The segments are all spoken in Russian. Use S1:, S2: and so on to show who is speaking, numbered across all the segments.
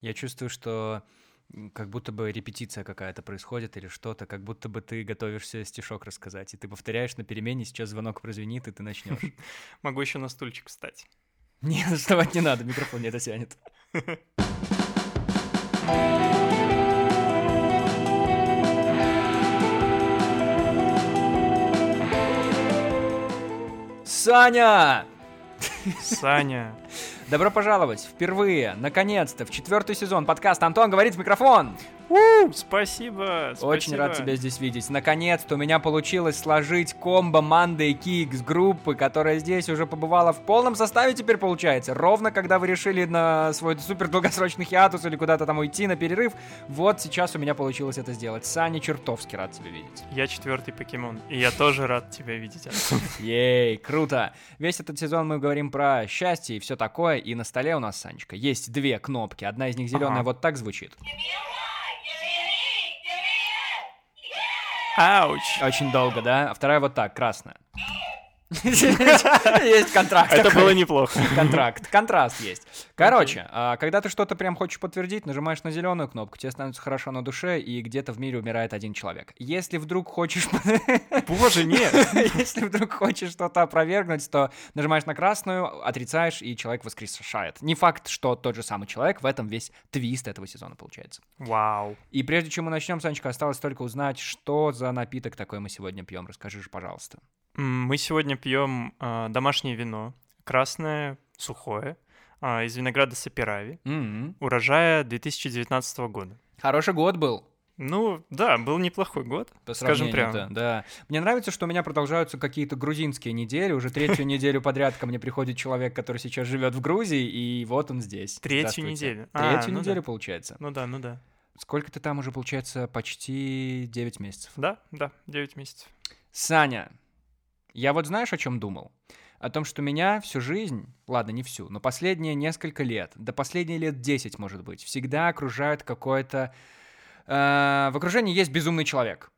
S1: Я чувствую, что как будто бы репетиция какая-то происходит или что-то, как будто бы ты готовишься стишок рассказать, и ты повторяешь на перемене, сейчас звонок прозвенит, и ты начнешь.
S2: Могу еще на стульчик встать.
S1: Не, вставать не надо, микрофон не дотянет. Саня!
S2: Саня.
S1: Добро пожаловать впервые, наконец-то, в четвертый сезон подкаста «Антон говорит в микрофон».
S2: У, спасибо,
S1: Очень рад тебя здесь видеть. Наконец-то у меня получилось сложить комбо Манды и Кикс группы, которая здесь уже побывала в полном составе теперь получается. Ровно когда вы решили на свой супер долгосрочный хиатус или куда-то там уйти на перерыв, вот сейчас у меня получилось это сделать. Саня чертовски рад тебя видеть.
S2: Я четвертый покемон, и я тоже рад тебя видеть.
S1: Ей, круто. Весь этот сезон мы говорим про счастье и все такое, и на столе у нас, Санечка, есть две кнопки. Одна из них зеленая, вот так звучит.
S2: Ауч.
S1: Очень долго, да? А вторая вот так, красная. Есть контракт.
S2: Это было неплохо.
S1: Контракт, контраст есть. Короче, а, когда ты что-то прям хочешь подтвердить, нажимаешь на зеленую кнопку, тебе становится хорошо на душе, и где-то в мире умирает один человек. Если вдруг хочешь...
S2: Боже, нет.
S1: Если вдруг хочешь что-то опровергнуть, то нажимаешь на красную, отрицаешь, и человек воскрешает. Не факт, что тот же самый человек, в этом весь твист этого сезона получается.
S2: Вау.
S1: И прежде чем мы начнем, Санечка, осталось только узнать, что за напиток такой мы сегодня пьем. Расскажи же, пожалуйста.
S2: Мы сегодня пьем а, домашнее вино, красное, сухое, а, из винограда Саперави,
S1: М-м.
S2: урожая 2019 года.
S1: Хороший год был.
S2: Ну, да, был неплохой год,
S1: По
S2: скажем прямо.
S1: сравнению-то, да. Мне нравится, что у меня продолжаются какие-то грузинские недели. Уже третью неделю подряд ко мне приходит человек, который сейчас живет в Грузии, и вот он здесь.
S2: Третью неделю. А,
S1: Третью
S2: ну
S1: неделю, получается.
S2: Ну да, ну да.
S1: Сколько ты там уже, получается, почти 9 месяцев.
S2: Да, да, 9 месяцев.
S1: Саня, я вот знаешь, о чем думал? О том, что меня всю жизнь, ладно, не всю, но последние несколько лет, да последние лет 10, может быть, всегда окружает какое-то... э, в окружении есть безумный человек.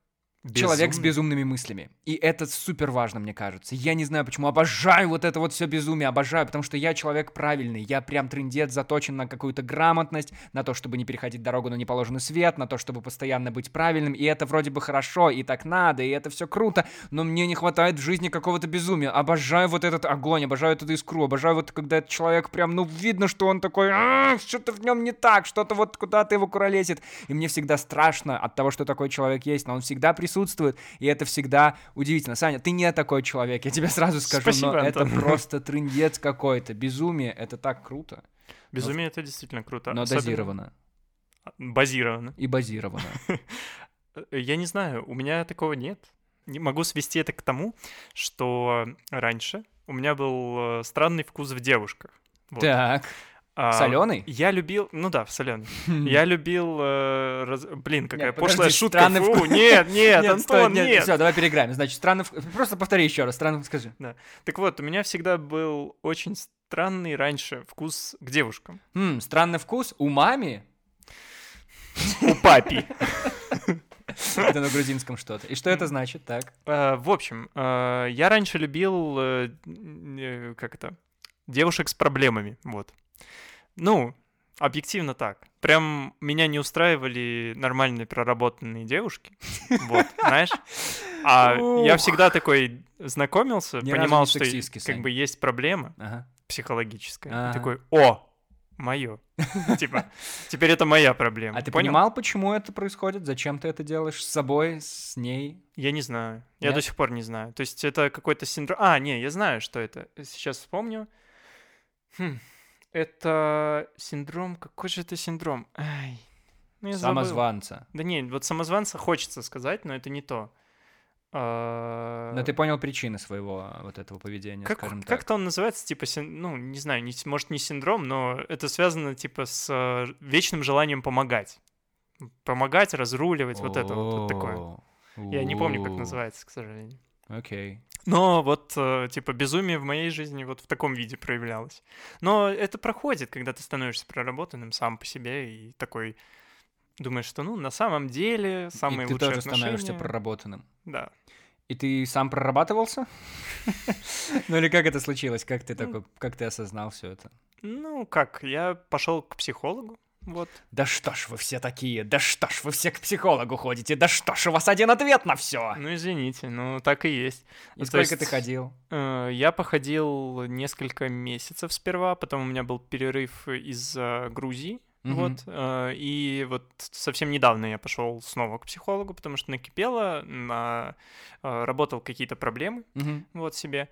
S1: Человек с безумными мыслями. И это супер важно, мне кажется. Я не знаю почему. Обожаю вот это вот все безумие. Обожаю, потому что я человек правильный. Я прям трындец, заточен на какую-то грамотность, на то, чтобы не переходить дорогу на неположенный свет, на то, чтобы постоянно быть правильным. И это вроде бы хорошо, и так надо, и это все круто. Но мне не хватает в жизни какого-то безумия. Обожаю вот этот огонь, обожаю эту искру, обожаю вот когда этот человек прям, ну, видно, что он такой, «А, что-то в нем не так, что-то вот куда-то его куролесит. И мне всегда страшно от того, что такой человек есть, но он всегда присутствует, и это всегда удивительно. Саня, ты не такой человек, я тебе сразу скажу,
S2: Спасибо,
S1: но это
S2: Антон.
S1: просто трындец какой-то. Безумие, это так круто,
S2: Безумие это действительно круто.
S1: но
S2: особенно-
S1: дозировано
S2: Базировано.
S1: и базировано.
S2: Я не знаю, у меня такого нет. Не могу свести это к тому, что раньше у меня был э, странный вкус в девушках. Вот.
S1: Так,
S2: А,
S1: соленый?
S2: Я любил, ну да, соленый. Я любил, э, раз- блин, какая
S1: Нет,
S2: пошлая
S1: подожди,
S2: шутка.
S1: странный
S2: фу,
S1: вкус.
S2: Нет, нет, Антон, нет.
S1: Все, давай переиграем. Значит, странный вкус. Просто повтори еще раз. Странный скажи.
S2: Так вот, у меня всегда был очень странный раньше вкус к девушкам.
S1: М, странный вкус у мами?
S2: У папи.
S1: Это на грузинском что-то. И что это значит? Так.
S2: Э, В общем, э, я раньше любил, э, как это, девушек с проблемами, вот. Ну, объективно так. Прям меня не устраивали нормальные проработанные девушки, вот, знаешь. А я всегда такой знакомился, понимал, что как бы есть проблема психологическая. Такой, о, мое. Типа, теперь это моя проблема.
S1: А ты понимал, почему это происходит? Зачем ты это делаешь? С собой, с ней?
S2: Я не знаю. Я до сих пор не знаю. То есть это какой-то синдром... А, не, я знаю, что это. Сейчас вспомню. Это синдром... Какой же это синдром? Ай. Ну, я забыл.
S1: Самозванца.
S2: Да не, вот самозванца хочется сказать, но это не то. А,
S1: Но ты понял причины своего вот этого поведения,
S2: Как,
S1: скажем так.
S2: как-то он называется, типа, син- ну, не знаю, не, может, не синдром, но это связано, типа, с э, вечным желанием помогать. Помогать, разруливать, вот это вот, вот такое. Я не помню, как называется, к сожалению.
S1: Окей.
S2: Но вот, э, типа, безумие в моей жизни вот в таком виде проявлялось. Но это проходит, когда ты становишься проработанным сам по себе и такой думаешь, что, ну, на самом деле, самые
S1: И ты
S2: лучшие
S1: тоже становишься
S2: отношения-
S1: проработанным.
S2: Да.
S1: И ты сам прорабатывался? Ну или как это случилось? Как ты
S2: Ну.
S1: такой, как ты осознал все это?
S2: Ну, как, я пошел к психологу, Вот.
S1: Да что ж вы все такие, да что ж вы все к психологу ходите, да что ж у вас один ответ на все.
S2: Ну, извините, ну так и есть.
S1: И
S2: то
S1: сколько
S2: есть,
S1: ты ходил?
S2: э, Я походил несколько месяцев сперва, потом у меня был перерыв из-за Грузии.
S1: Мгм.
S2: Вот, э, и вот совсем недавно я пошел снова к психологу, потому что накипело, на, э, работал какие-то проблемы,
S1: Мгм.
S2: вот себе,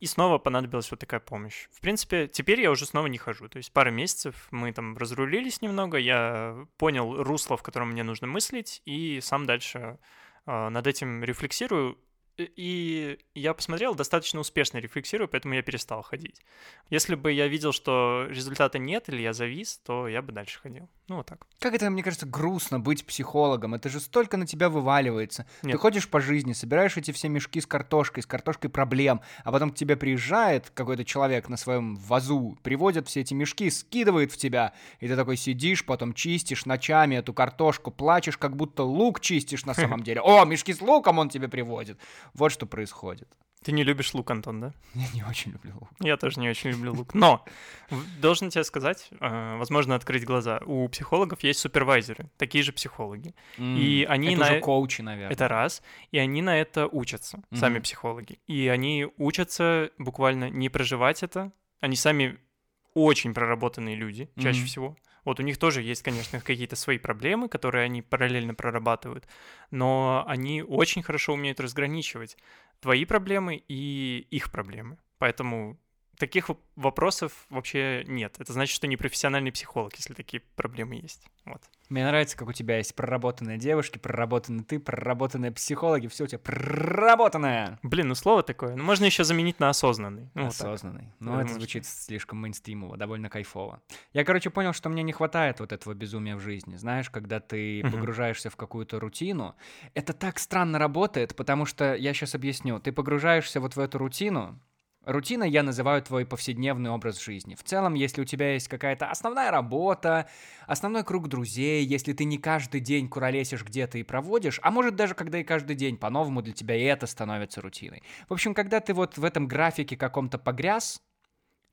S2: и снова понадобилась вот такая помощь. В принципе, теперь я уже снова не хожу, то есть пару месяцев мы там разрулились немного, я понял русло, в котором мне нужно мыслить, и сам дальше э, над этим рефлексирую, И- и я посмотрел, достаточно успешно рефлексирую, поэтому я перестал ходить. Если бы я видел, что результата нет или я завис, то я бы дальше ходил. Ну, вот так.
S1: Как это, мне кажется, грустно быть психологом. Это же столько на тебя вываливается. Ты
S2: Нет.
S1: ходишь по жизни, собираешь эти все мешки с картошкой, с картошкой проблем, а потом к тебе приезжает какой-то человек на своем вазу, приводит все эти мешки, скидывает в тебя, и ты такой сидишь, потом чистишь ночами эту картошку, плачешь, как будто лук чистишь на самом деле. О, мешки с луком он тебе приводит. Вот что происходит.
S2: Ты не любишь лук, Антон, да?
S1: Я не очень люблю лук.
S2: Я тоже не очень люблю лук. Но должен тебе сказать, э, возможно, открыть глаза. У психологов есть супервайзеры, такие же психологи. И они
S1: это
S2: на
S1: уже
S2: э-
S1: коучи, наверное.
S2: Это раз. И они на это учатся, сами
S1: Мгм.
S2: психологи. И они учатся буквально не проживать это. Они сами очень проработанные люди, чаще
S1: Мгм.
S2: всего. Вот у них тоже есть, конечно, какие-то свои проблемы, которые они параллельно прорабатывают, но они очень хорошо умеют разграничивать твои проблемы и их проблемы. Поэтому таких воп- вопросов вообще нет. Это значит, что не профессиональный психолог, если такие проблемы есть. Вот.
S1: Мне нравится, как у тебя есть проработанные девушки, проработанные ты, проработанные психологи, все у тебя проработанное.
S2: Блин, ну слово такое. Ну, можно еще заменить на осознанный. Ну, вот.
S1: Осознанный. Ну,
S2: Я
S1: это
S2: думаю,
S1: звучит слишком мейнстримово, довольно кайфово. Я, короче, понял, что мне не хватает вот этого безумия в жизни. Знаешь, когда ты
S2: Мгм.
S1: погружаешься в какую-то рутину, это так странно работает, потому что, я сейчас объясню, ты погружаешься вот в эту рутину, Рутина я называю твой повседневный образ жизни. В целом, если у тебя есть какая-то основная работа, основной круг друзей, если ты не каждый день куролесишь где-то и проводишь, а может даже когда и каждый день по-новому для тебя и это становится рутиной. В общем, когда ты вот в этом графике каком-то погряз,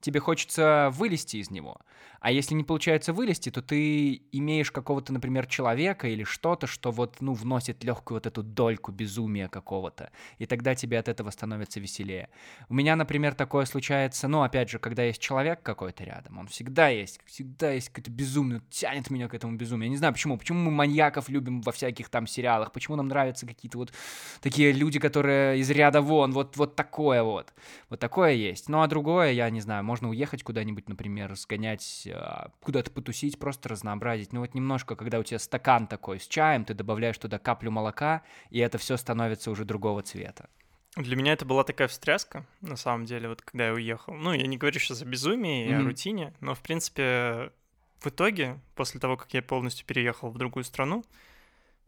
S1: тебе хочется вылезти из него. А если не получается вылезти, то ты имеешь какого-то, например, человека или что-то, что вот, ну, вносит легкую вот эту дольку безумия какого-то. И тогда тебе от этого становится веселее. У меня, например, такое случается, ну, опять же, когда есть человек какой-то рядом, он всегда есть, всегда есть какое-то безумие, тянет меня к этому безумию. Я не знаю, почему. Почему мы маньяков любим во всяких там сериалах, почему нам нравятся какие-то вот такие люди, которые из ряда вон, вот, вот такое вот. Вот такое есть. Ну, а другое, я не знаю, можно уехать куда-нибудь, например, сгонять, а, куда-то потусить, просто разнообразить. Ну, вот немножко, когда у тебя стакан такой с чаем, ты добавляешь туда каплю молока, и это все становится уже другого цвета.
S2: Для меня это была такая встряска, на самом деле, вот когда я уехал. Ну, я не говорю сейчас о безумии и о
S1: Мгм.
S2: рутине, но, в принципе, в итоге, после того, как я полностью переехал в другую страну,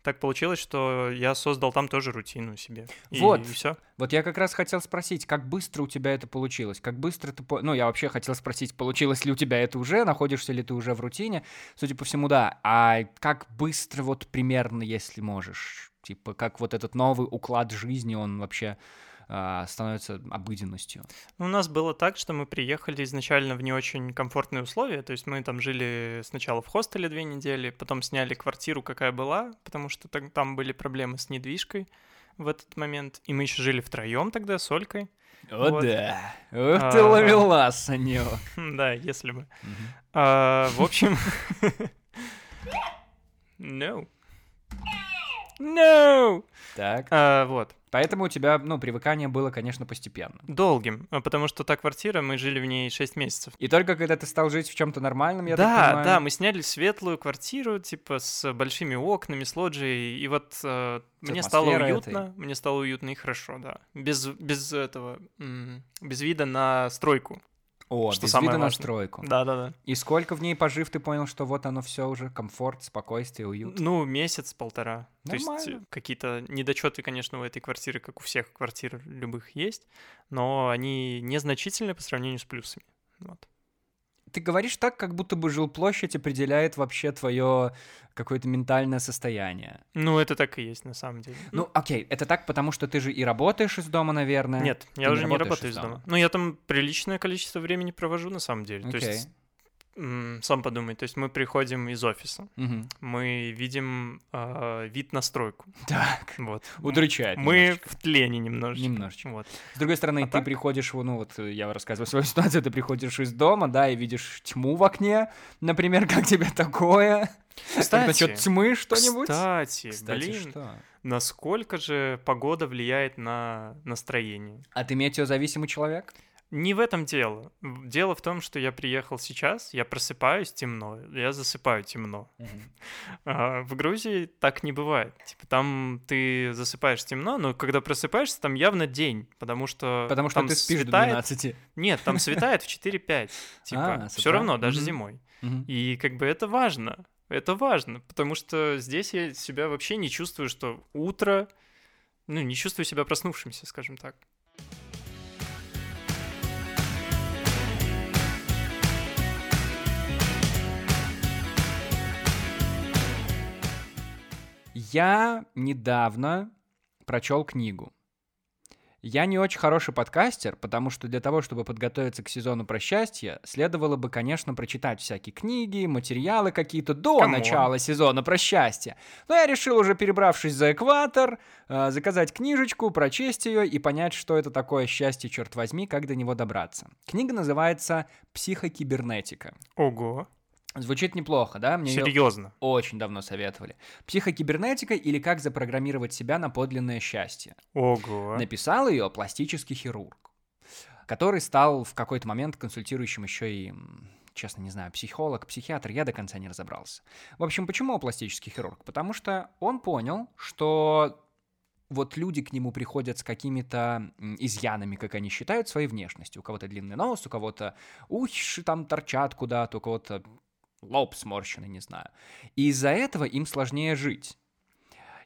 S2: так получилось, что я создал там тоже рутину себе. И,
S1: Вот.
S2: все.
S1: Вот я как раз хотел спросить, как быстро у тебя это получилось? Как быстро ты... по- Ну, я вообще хотел спросить, получилось ли у тебя это уже, находишься ли ты уже в рутине? Судя по всему, да. А как быстро вот примерно, если можешь? Типа, как вот этот новый уклад жизни, он вообще а, становится обыденностью?
S2: Ну, У нас было так, что мы приехали изначально в не очень комфортные условия, то есть мы там жили сначала в хостеле две недели, потом сняли квартиру, какая была, потому что там были проблемы с недвижкой в этот момент, и мы еще жили втроем тогда с Олькой.
S1: О,
S2: Вот.
S1: да. Ох ты
S2: А.
S1: ловила, Санек.
S2: Да, если бы. А, в общем... No. No!
S1: Так.
S2: А, вот.
S1: Поэтому у тебя, ну, привыкание было, конечно, постепенно.
S2: Долгим, а, потому что та квартира, мы жили в ней 6 месяцев.
S1: И только когда ты стал жить в чем-то нормальном, я так
S2: да,
S1: понимаю...
S2: да, мы сняли светлую квартиру, типа с большими окнами, с лоджией, и вот э, мне стало уютно, мне стало уютно и хорошо, да. Без, без этого, без вида на стройку.
S1: О,
S2: что
S1: без
S2: самое
S1: вида на стройку.
S2: Да-да-да.
S1: И сколько в ней пожив, ты понял, что вот оно все уже комфорт, спокойствие, уют.
S2: Ну, месяц-полтора. То есть
S1: Нормально.
S2: какие-то недочеты, конечно, у этой квартиры, как у всех квартир любых есть, но они незначительны по сравнению с плюсами. Вот.
S1: Ты говоришь так, как будто бы жилплощадь определяет вообще твое какое-то ментальное состояние.
S2: Ну, это так и есть на самом деле.
S1: Ну, окей, это так, потому что ты же и работаешь из дома, наверное.
S2: Нет, я
S1: не
S2: уже не
S1: работаешь
S2: работаю
S1: из дома.
S2: дома. Ну, я там приличное количество времени провожу, на самом деле. То
S1: Окей.
S2: есть м, сам подумай, то есть мы приходим из офиса,
S1: Мгм.
S2: мы видим э, вид на стройку,
S1: Так,
S2: вот.
S1: удручает
S2: Мы
S1: немножечко.
S2: в тлене немножечко.
S1: Немножечко.
S2: Вот.
S1: С другой стороны,
S2: А
S1: ты
S2: так?
S1: приходишь, ну вот я рассказываю свою ситуацию, ты приходишь из дома, да, и видишь тьму в окне, например, как тебе такое?
S2: Кстати,
S1: Насчет тьмы что-нибудь?
S2: Кстати,
S1: Кстати,
S2: блин,
S1: что?
S2: насколько же погода влияет на настроение?
S1: А ты метеозависимый человек?
S2: Не в этом дело. Дело в том, что я приехал сейчас, я просыпаюсь темно, я засыпаю темно. А в Грузии так не бывает. Типа там ты засыпаешь темно, но когда просыпаешься, там явно день, потому что
S1: Потому что
S2: там
S1: ты спишь до
S2: светает-
S1: 12.
S2: Нет, там светает в 4-5. Типа,
S1: А,
S2: все равно, даже зимой. И как бы это важно. Это важно, потому что здесь я себя вообще не чувствую, что утро, ну, не чувствую себя проснувшимся, скажем так.
S1: Я недавно прочел книгу. Я не очень хороший подкастер, потому что для того, чтобы подготовиться к сезону про счастье, следовало бы, конечно, прочитать всякие книги, материалы какие-то до
S2: Come on.
S1: начала сезона про счастье. Но я решил уже, перебравшись за экватор, э, заказать книжечку, прочесть ее и понять, что это такое счастье, черт возьми, как до него добраться. Книга называется «Психокибернетика».
S2: Ого,
S1: Звучит неплохо, да? Мне
S2: серьезно.
S1: очень давно советовали. Психокибернетика или как запрограммировать себя на подлинное счастье.
S2: Ого.
S1: Написал ее пластический хирург, который стал в какой-то момент консультирующим еще и, честно не знаю, психолог, психиатр, я до конца не разобрался. В общем, почему пластический хирург? Потому что он понял, что вот люди к нему приходят с какими-то изъянами, как они считают, своей внешностью. У кого-то длинный нос, у кого-то уши там торчат куда-то, у кого-то лоб сморщенный, не знаю. И из-за этого им сложнее жить.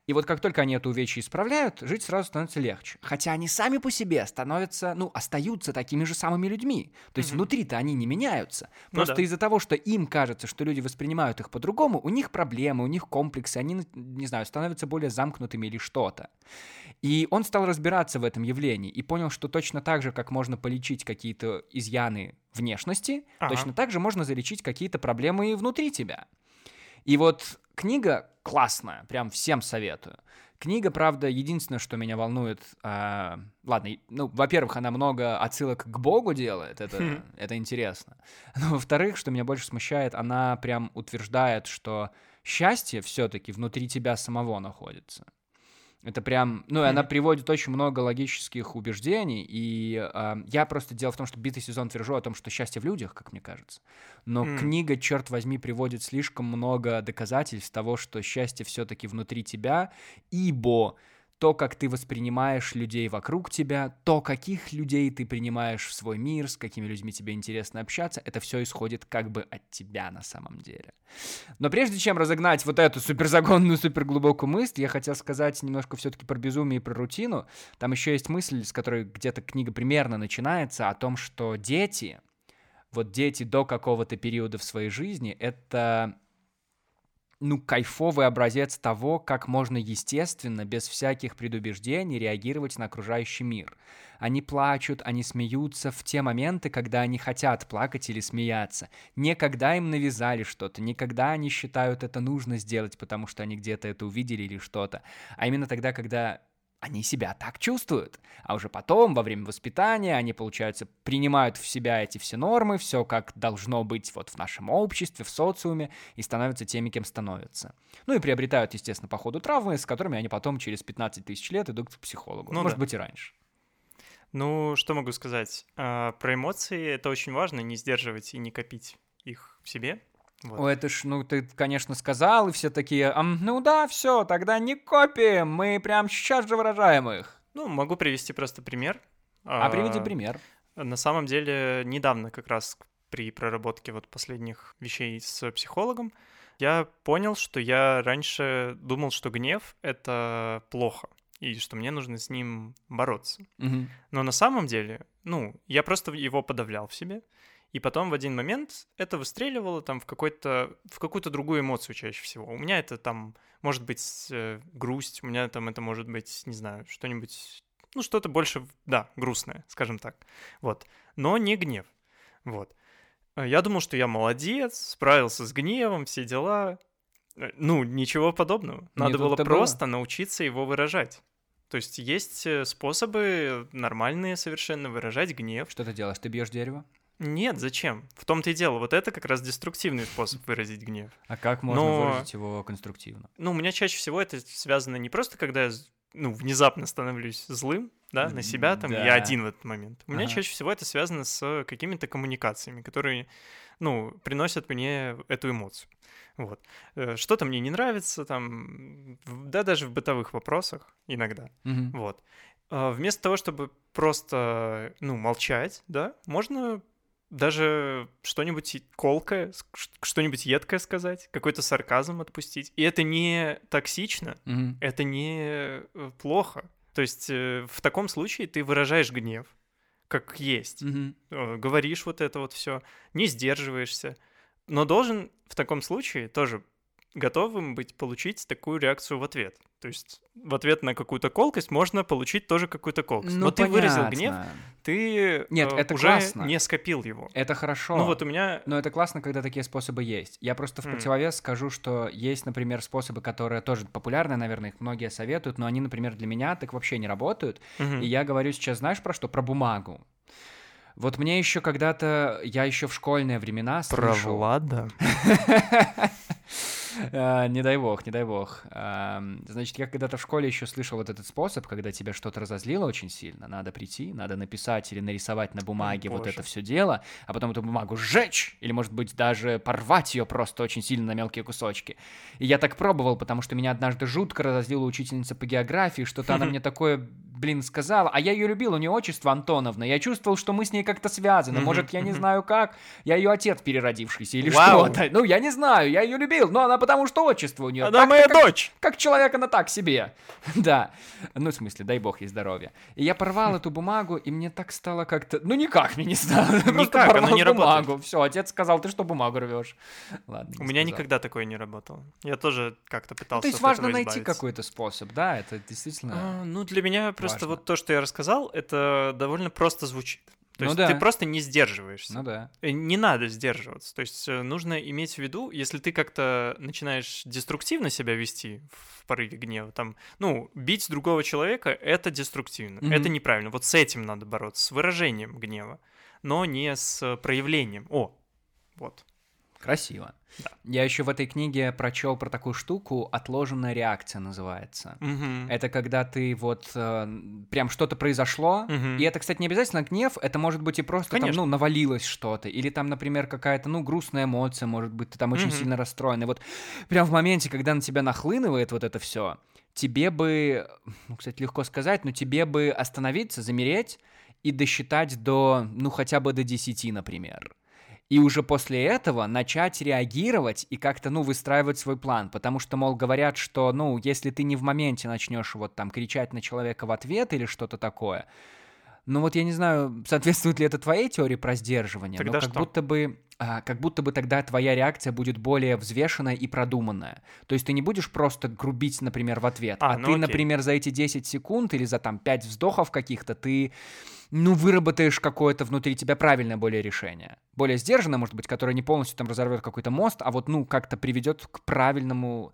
S1: И вот как только они это увечье исправляют, жить сразу становится легче. Хотя они сами по себе становятся, ну, остаются такими же самыми людьми. То есть
S2: Мгм.
S1: внутри-то они не меняются.
S2: Ну
S1: Просто
S2: да.
S1: из-за того, что им кажется, что люди воспринимают их по-другому, у них проблемы, у них комплексы, они, не знаю, становятся более замкнутыми или что-то. И он стал разбираться в этом явлении и понял, что точно так же, как можно полечить какие-то изъяны внешности,
S2: Ага.
S1: точно так же можно залечить какие-то проблемы и внутри тебя. И вот книга классная, прям всем советую. Книга, правда, единственное, что меня волнует, а, ладно, ну, во-первых, она много отсылок к Богу делает, это,
S2: Хм.
S1: это интересно. Но во-вторых, что меня больше смущает, она прям утверждает, что счастье все-таки внутри тебя самого находится. Это прям, ну, и она приводит очень много логических убеждений, и а, я просто дело в том, что битый сезон твержу о том, что счастье в людях, как мне кажется. Но
S2: М.
S1: книга, черт возьми, приводит слишком много доказательств того, что счастье все-таки внутри тебя, ибо то, как ты воспринимаешь людей вокруг тебя, то, каких людей ты принимаешь в свой мир, с какими людьми тебе интересно общаться, это все исходит как бы от тебя на самом деле. Но прежде чем разогнать вот эту суперзагонную, суперглубокую мысль, я хотел сказать немножко все-таки про безумие и про рутину. Там еще есть мысль, с которой где-то книга примерно начинается, о том, что дети, вот дети до какого-то периода в своей жизни, это ну, кайфовый образец того, как можно естественно, без всяких предубеждений реагировать на окружающий мир. Они плачут, они смеются в те моменты, когда они хотят плакать или смеяться. Не когда им навязали что-то, не когда они считают это нужно сделать, потому что они где-то это увидели или что-то, а именно тогда, когда они себя так чувствуют. А уже потом, во время воспитания, они, получается, принимают в себя эти все нормы, все как должно быть вот в нашем обществе, в социуме, и становятся теми, кем становятся. Ну и приобретают, естественно, по ходу травмы, с которыми они потом через 15 тысяч лет идут к психологу.
S2: Ну
S1: Может
S2: да.
S1: быть, и раньше.
S2: Ну, что могу сказать? А, про эмоции это очень важно, не сдерживать и не копить их в себе. Вот.
S1: Ой, это ж, ну, ты, конечно, сказал, и все такие, «Ам, ну да, все, тогда не копием, мы прям сейчас же выражаем их.
S2: Ну, могу привести просто пример.
S1: А приведи пример.
S2: На самом деле, недавно как раз при проработке вот последних вещей с психологом я понял, что я раньше думал, что гнев — это плохо, и что мне нужно с ним бороться.
S1: Мгм.
S2: Но на самом деле, ну, я просто его подавлял в себе, и потом в один момент это выстреливало там в, какой-то, в какую-то другую эмоцию чаще всего. У меня это там может быть э, грусть, у меня там это может быть, не знаю, что-нибудь, ну, что-то больше, да, грустное, скажем так. Вот. Но не гнев. Вот. э, я думал, что я молодец, справился с гневом, все дела. Э, Ну, ничего подобного.
S1: Не
S2: Надо было
S1: тут-то было.
S2: просто научиться его выражать. То есть есть э, способы нормальные совершенно выражать гнев.
S1: Что ты делаешь? Ты бьешь дерево?
S2: Нет, зачем? В том-то и дело. Вот это как раз деструктивный способ выразить гнев.
S1: А как можно
S2: Но-
S1: выразить его конструктивно?
S2: Ну, у меня чаще всего это связано не просто, когда я ну, внезапно становлюсь злым, да, на себя, там,
S1: Да.
S2: я один в этот момент. У меня
S1: Ага.
S2: чаще всего это связано с какими-то коммуникациями, которые, ну, приносят мне эту эмоцию. Вот. Э, Что-то мне не нравится, там, да, даже в бытовых вопросах иногда.
S1: Мгм.
S2: Вот. А, Вместо того, чтобы просто, ну, молчать, да, можно даже что-нибудь колкое, что-нибудь едкое сказать, какой-то сарказм отпустить. И это не токсично,
S1: Мгм.
S2: это не э, плохо. То есть э, в таком случае ты выражаешь гнев, как есть. Э, Говоришь вот это вот все, не сдерживаешься. Но должен в таком случае тоже готовым быть получить такую реакцию в ответ. То есть в ответ на какую-то колкость можно получить тоже какую-то колкость.
S1: Ну,
S2: Но ты выразил
S1: понятно.
S2: гнев, ты
S1: Нет,
S2: э,
S1: это
S2: уже
S1: классно.
S2: не скопил его.
S1: Это хорошо.
S2: Ну вот у меня...
S1: Но это классно, когда такие способы есть. Я просто в
S2: М.
S1: противовес скажу, что есть, например, способы, которые тоже популярны, наверное, их многие советуют, но они, например, для меня так вообще не работают.
S2: Мгм.
S1: И я говорю сейчас, знаешь, про что? Про бумагу. Вот мне еще когда-то, я еще в школьные времена
S2: Про
S1: слышал...
S2: Влада?
S1: А, Не дай бог, не дай бог. Ам, Значит, я когда-то в школе еще слышал вот этот способ, когда тебя что-то разозлило очень сильно, надо прийти, надо написать или нарисовать на бумаге вот это все дело, а потом эту бумагу сжечь, или, может быть, даже порвать ее просто очень сильно на мелкие кусочки. И я так пробовал, потому что меня однажды жутко разозлила учительница по географии, что-то она мне такое, блин, сказала, а я ее любил, у нее отчество Антоновна, я чувствовал, что мы с ней как-то связаны, может, я не знаю как, я ее отец переродившийся или что-то. Ну, я не знаю, я ее любил, но она потому что отчество у нее.
S2: Она моя дочь!
S1: Как человек она так себе. да. Ну, в смысле, дай бог ей здоровья. И я порвал эту бумагу, и мне так стало как-то... Ну, никак мне не стало. Просто порвал бумагу. Все, отец сказал, ты что бумагу рвешь? Ладно.
S2: У меня
S1: сказал.
S2: никогда такое не работало. Я тоже как-то
S1: Ну,
S2: пытался
S1: то есть важно найти какой-то способ, да, это действительно...
S2: А, Ну, для меня просто
S1: важно.
S2: вот то, что я рассказал, это довольно просто звучит. То
S1: Ну
S2: есть
S1: да.
S2: ты просто не сдерживаешься.
S1: Ну да.
S2: Э, Не надо сдерживаться. То есть э, нужно иметь в виду, если ты как-то начинаешь деструктивно себя вести в порыве гнева, там, ну, бить другого человека — это деструктивно,
S1: Мгм.
S2: это неправильно. Вот с этим надо бороться, с выражением гнева, но не с проявлением. О, вот.
S1: Красиво.
S2: Да.
S1: Я еще в этой книге прочел про такую штуку, отложенная реакция называется.
S2: Мгм.
S1: Это когда ты вот э, прям что-то произошло,
S2: Мгм.
S1: и это, кстати, не обязательно гнев, это может быть и просто там,
S2: Конечно.
S1: ну, навалилось что-то, или там, например, какая-то, ну, грустная эмоция, может быть, ты там очень
S2: Мгм.
S1: сильно расстроен, и вот прям в моменте, когда на тебя нахлынывает вот это все, тебе бы, ну, кстати, легко сказать, но тебе бы остановиться, замереть и досчитать до, ну, хотя бы до 10, например. И уже после этого начать реагировать и как-то, ну, выстраивать свой план. Потому что, мол, говорят, что, ну, если ты не в моменте начнешь вот там кричать на человека в ответ или что-то такое, ну вот я не знаю, соответствует ли это твоей теории про сдерживание,
S2: Тогда
S1: но как
S2: что?
S1: будто бы а, как будто бы тогда твоя реакция будет более взвешенная и продуманная. То есть ты не будешь просто грубить, например, в ответ,
S2: А,
S1: а,
S2: ну
S1: ты,
S2: окей.
S1: например, за эти 10 секунд или за там 5 вздохов каких-то ты ну, выработаешь какое-то внутри тебя правильное более решение. Более сдержанное, может быть, которое не полностью там разорвет какой-то мост, а вот, ну, как-то приведет к правильному,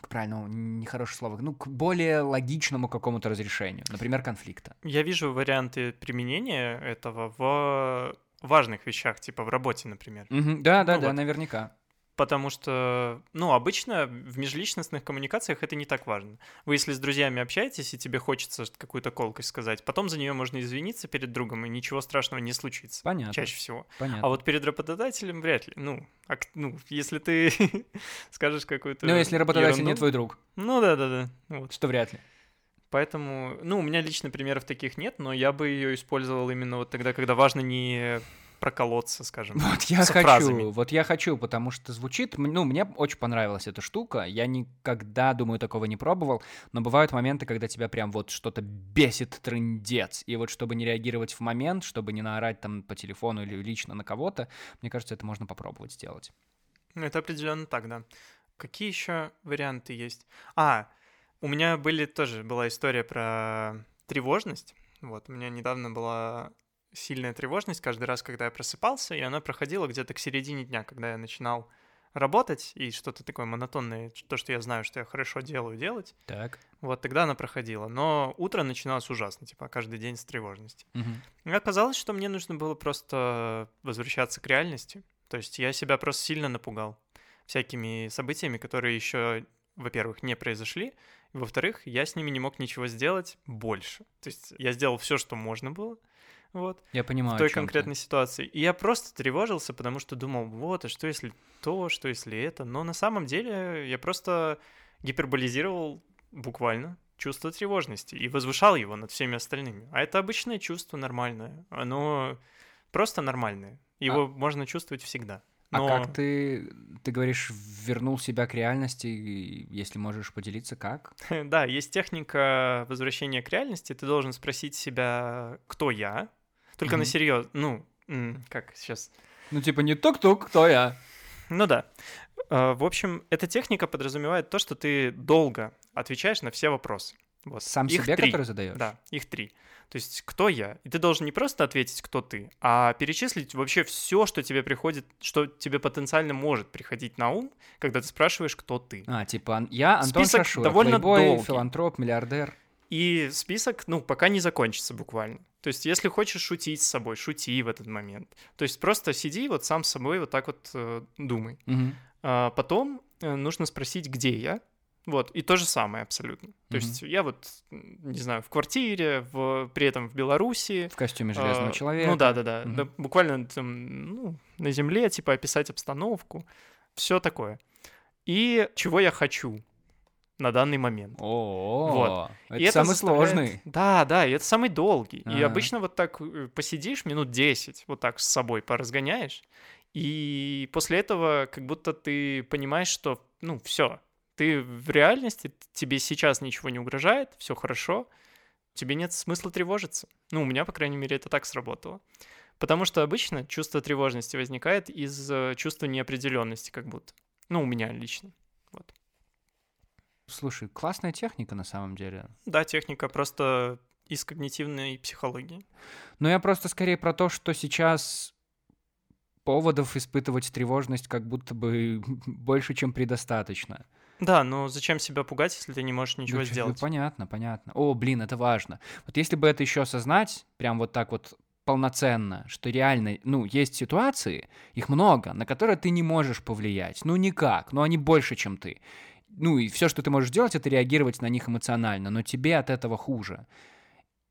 S1: к правильному, нехорошее слово, ну, к более логичному какому-то разрешению, например, конфликта.
S2: Я вижу варианты применения этого в важных вещах, типа в работе, например.
S1: Мгм, Да, да,
S2: Ну
S1: да,
S2: вот.
S1: наверняка.
S2: Потому что, ну, обычно в межличностных коммуникациях это не так важно. Вы, если с друзьями общаетесь, и тебе хочется какую-то колкость сказать, потом за нее можно извиниться перед другом, и ничего страшного не случится.
S1: Понятно.
S2: Чаще всего.
S1: Понятно.
S2: А вот перед работодателем вряд ли. Ну, а ну если ты скажешь какую-то
S1: ну, если работодатель не
S2: ерунду-
S1: твой друг,
S2: Ну да, да, да. Вот.
S1: что вряд ли.
S2: Поэтому, ну, у меня лично примеров таких нет, но я бы ее использовал именно вот тогда, когда важно не проколоться, скажем.
S1: Вот я хочу,
S2: фразами.
S1: вот я хочу, потому что звучит, ну, мне очень понравилась эта штука, я никогда, думаю, такого не пробовал, но бывают моменты, когда тебя прям вот что-то бесит трындец, и вот чтобы не реагировать в момент, чтобы не наорать там по телефону или лично на кого-то, мне кажется, это можно попробовать сделать.
S2: Ну, Это определенно так, да. Какие еще варианты есть? А, у меня были тоже была история про тревожность. Вот, у меня недавно была сильная тревожность каждый раз, когда я просыпался, и она проходила где-то к середине дня, когда я начинал работать и что-то такое монотонное, то, что я знаю, что я хорошо делаю, делать.
S1: Так.
S2: Вот тогда она проходила. Но утро начиналось ужасно, типа каждый день с тревожности.
S1: Мгм.
S2: И оказалось, что мне нужно было просто возвращаться к реальности. То есть я себя просто сильно напугал всякими событиями, которые еще, во-первых, не произошли, во-вторых, я с ними не мог ничего сделать больше. То есть я сделал все, что можно было, вот,
S1: Я понимаю,
S2: в той
S1: чём ты.
S2: конкретной ситуации. И я просто тревожился, потому что думал, вот, а что если то, что если это? Но на самом деле я просто гиперболизировал буквально чувство тревожности и возвышал его над всеми остальными. А это обычное чувство нормальное. Оно просто нормальное. Его можно чувствовать всегда. Но...
S1: А как ты, ты говоришь, вернул себя к реальности, если можешь поделиться, как?
S2: Да, есть техника возвращения к реальности. Ты должен спросить себя, кто я. Только на
S1: Мгм.
S2: серьез, ну, как сейчас
S1: Ну, типа, не тук-тук, кто я?
S2: Ну да. Э, В общем, эта техника подразумевает то, что ты долго отвечаешь на все вопросы. Вот.
S1: Сам
S2: Их
S1: себе,
S2: три.
S1: который задаешь?
S2: Да, их три. То есть, кто я? И ты должен не просто ответить, кто ты, а перечислить вообще все, что тебе приходит, что тебе потенциально может приходить на ум, когда ты спрашиваешь, кто ты.
S1: А, типа, я Антон
S2: Список
S1: Шашура,
S2: довольно
S1: плейбой,
S2: долгий.
S1: филантроп, миллиардер.
S2: И список, ну, пока не закончится буквально. То есть, если хочешь шутить с собой, шути в этот момент. То есть, просто сиди вот сам с собой вот так вот э, думай.
S1: Мгм.
S2: А потом э, нужно спросить, где я. Вот, и то же самое абсолютно. То
S1: Мгм.
S2: есть я вот, не знаю, в квартире, в, при этом в Беларуси.
S1: В костюме железного
S2: а,
S1: человека.
S2: Ну да, да, да.
S1: Мгм.
S2: да, Буквально там, ну, на земле, типа, описать обстановку. Все такое. И чего я хочу на данный момент.
S1: О, это
S2: И
S1: самый
S2: заставляет-
S1: сложный.
S2: Да, да, и это самый долгий. И
S1: Ага.
S2: обычно вот так э, посидишь минут 10, вот так с собой поразгоняешь, и после этого как будто ты понимаешь, что, ну, все, ты в реальности, тебе сейчас ничего не угрожает, все хорошо, тебе нет смысла тревожиться. Ну, у меня, по крайней мере, это так сработало. Потому что обычно чувство тревожности возникает из э, чувства неопределенности, как будто. Ну, у меня лично.
S1: Слушай, классная техника на самом деле.
S2: Да, техника просто из когнитивной психологии.
S1: Но я просто скорее про то, что сейчас поводов испытывать тревожность как будто бы больше, чем предостаточно.
S2: Да, но зачем себя пугать, если ты не можешь ничего
S1: Ну, чё- ну,
S2: сделать?
S1: Понятно, понятно. О, блин, это важно. Вот если бы это еще осознать, прям вот так вот полноценно, что реально, ну, есть ситуации, их много, на которые ты не можешь повлиять. Ну, никак, но они больше, чем ты. Ну, и все, что ты можешь делать, это реагировать на них эмоционально, но тебе от этого хуже.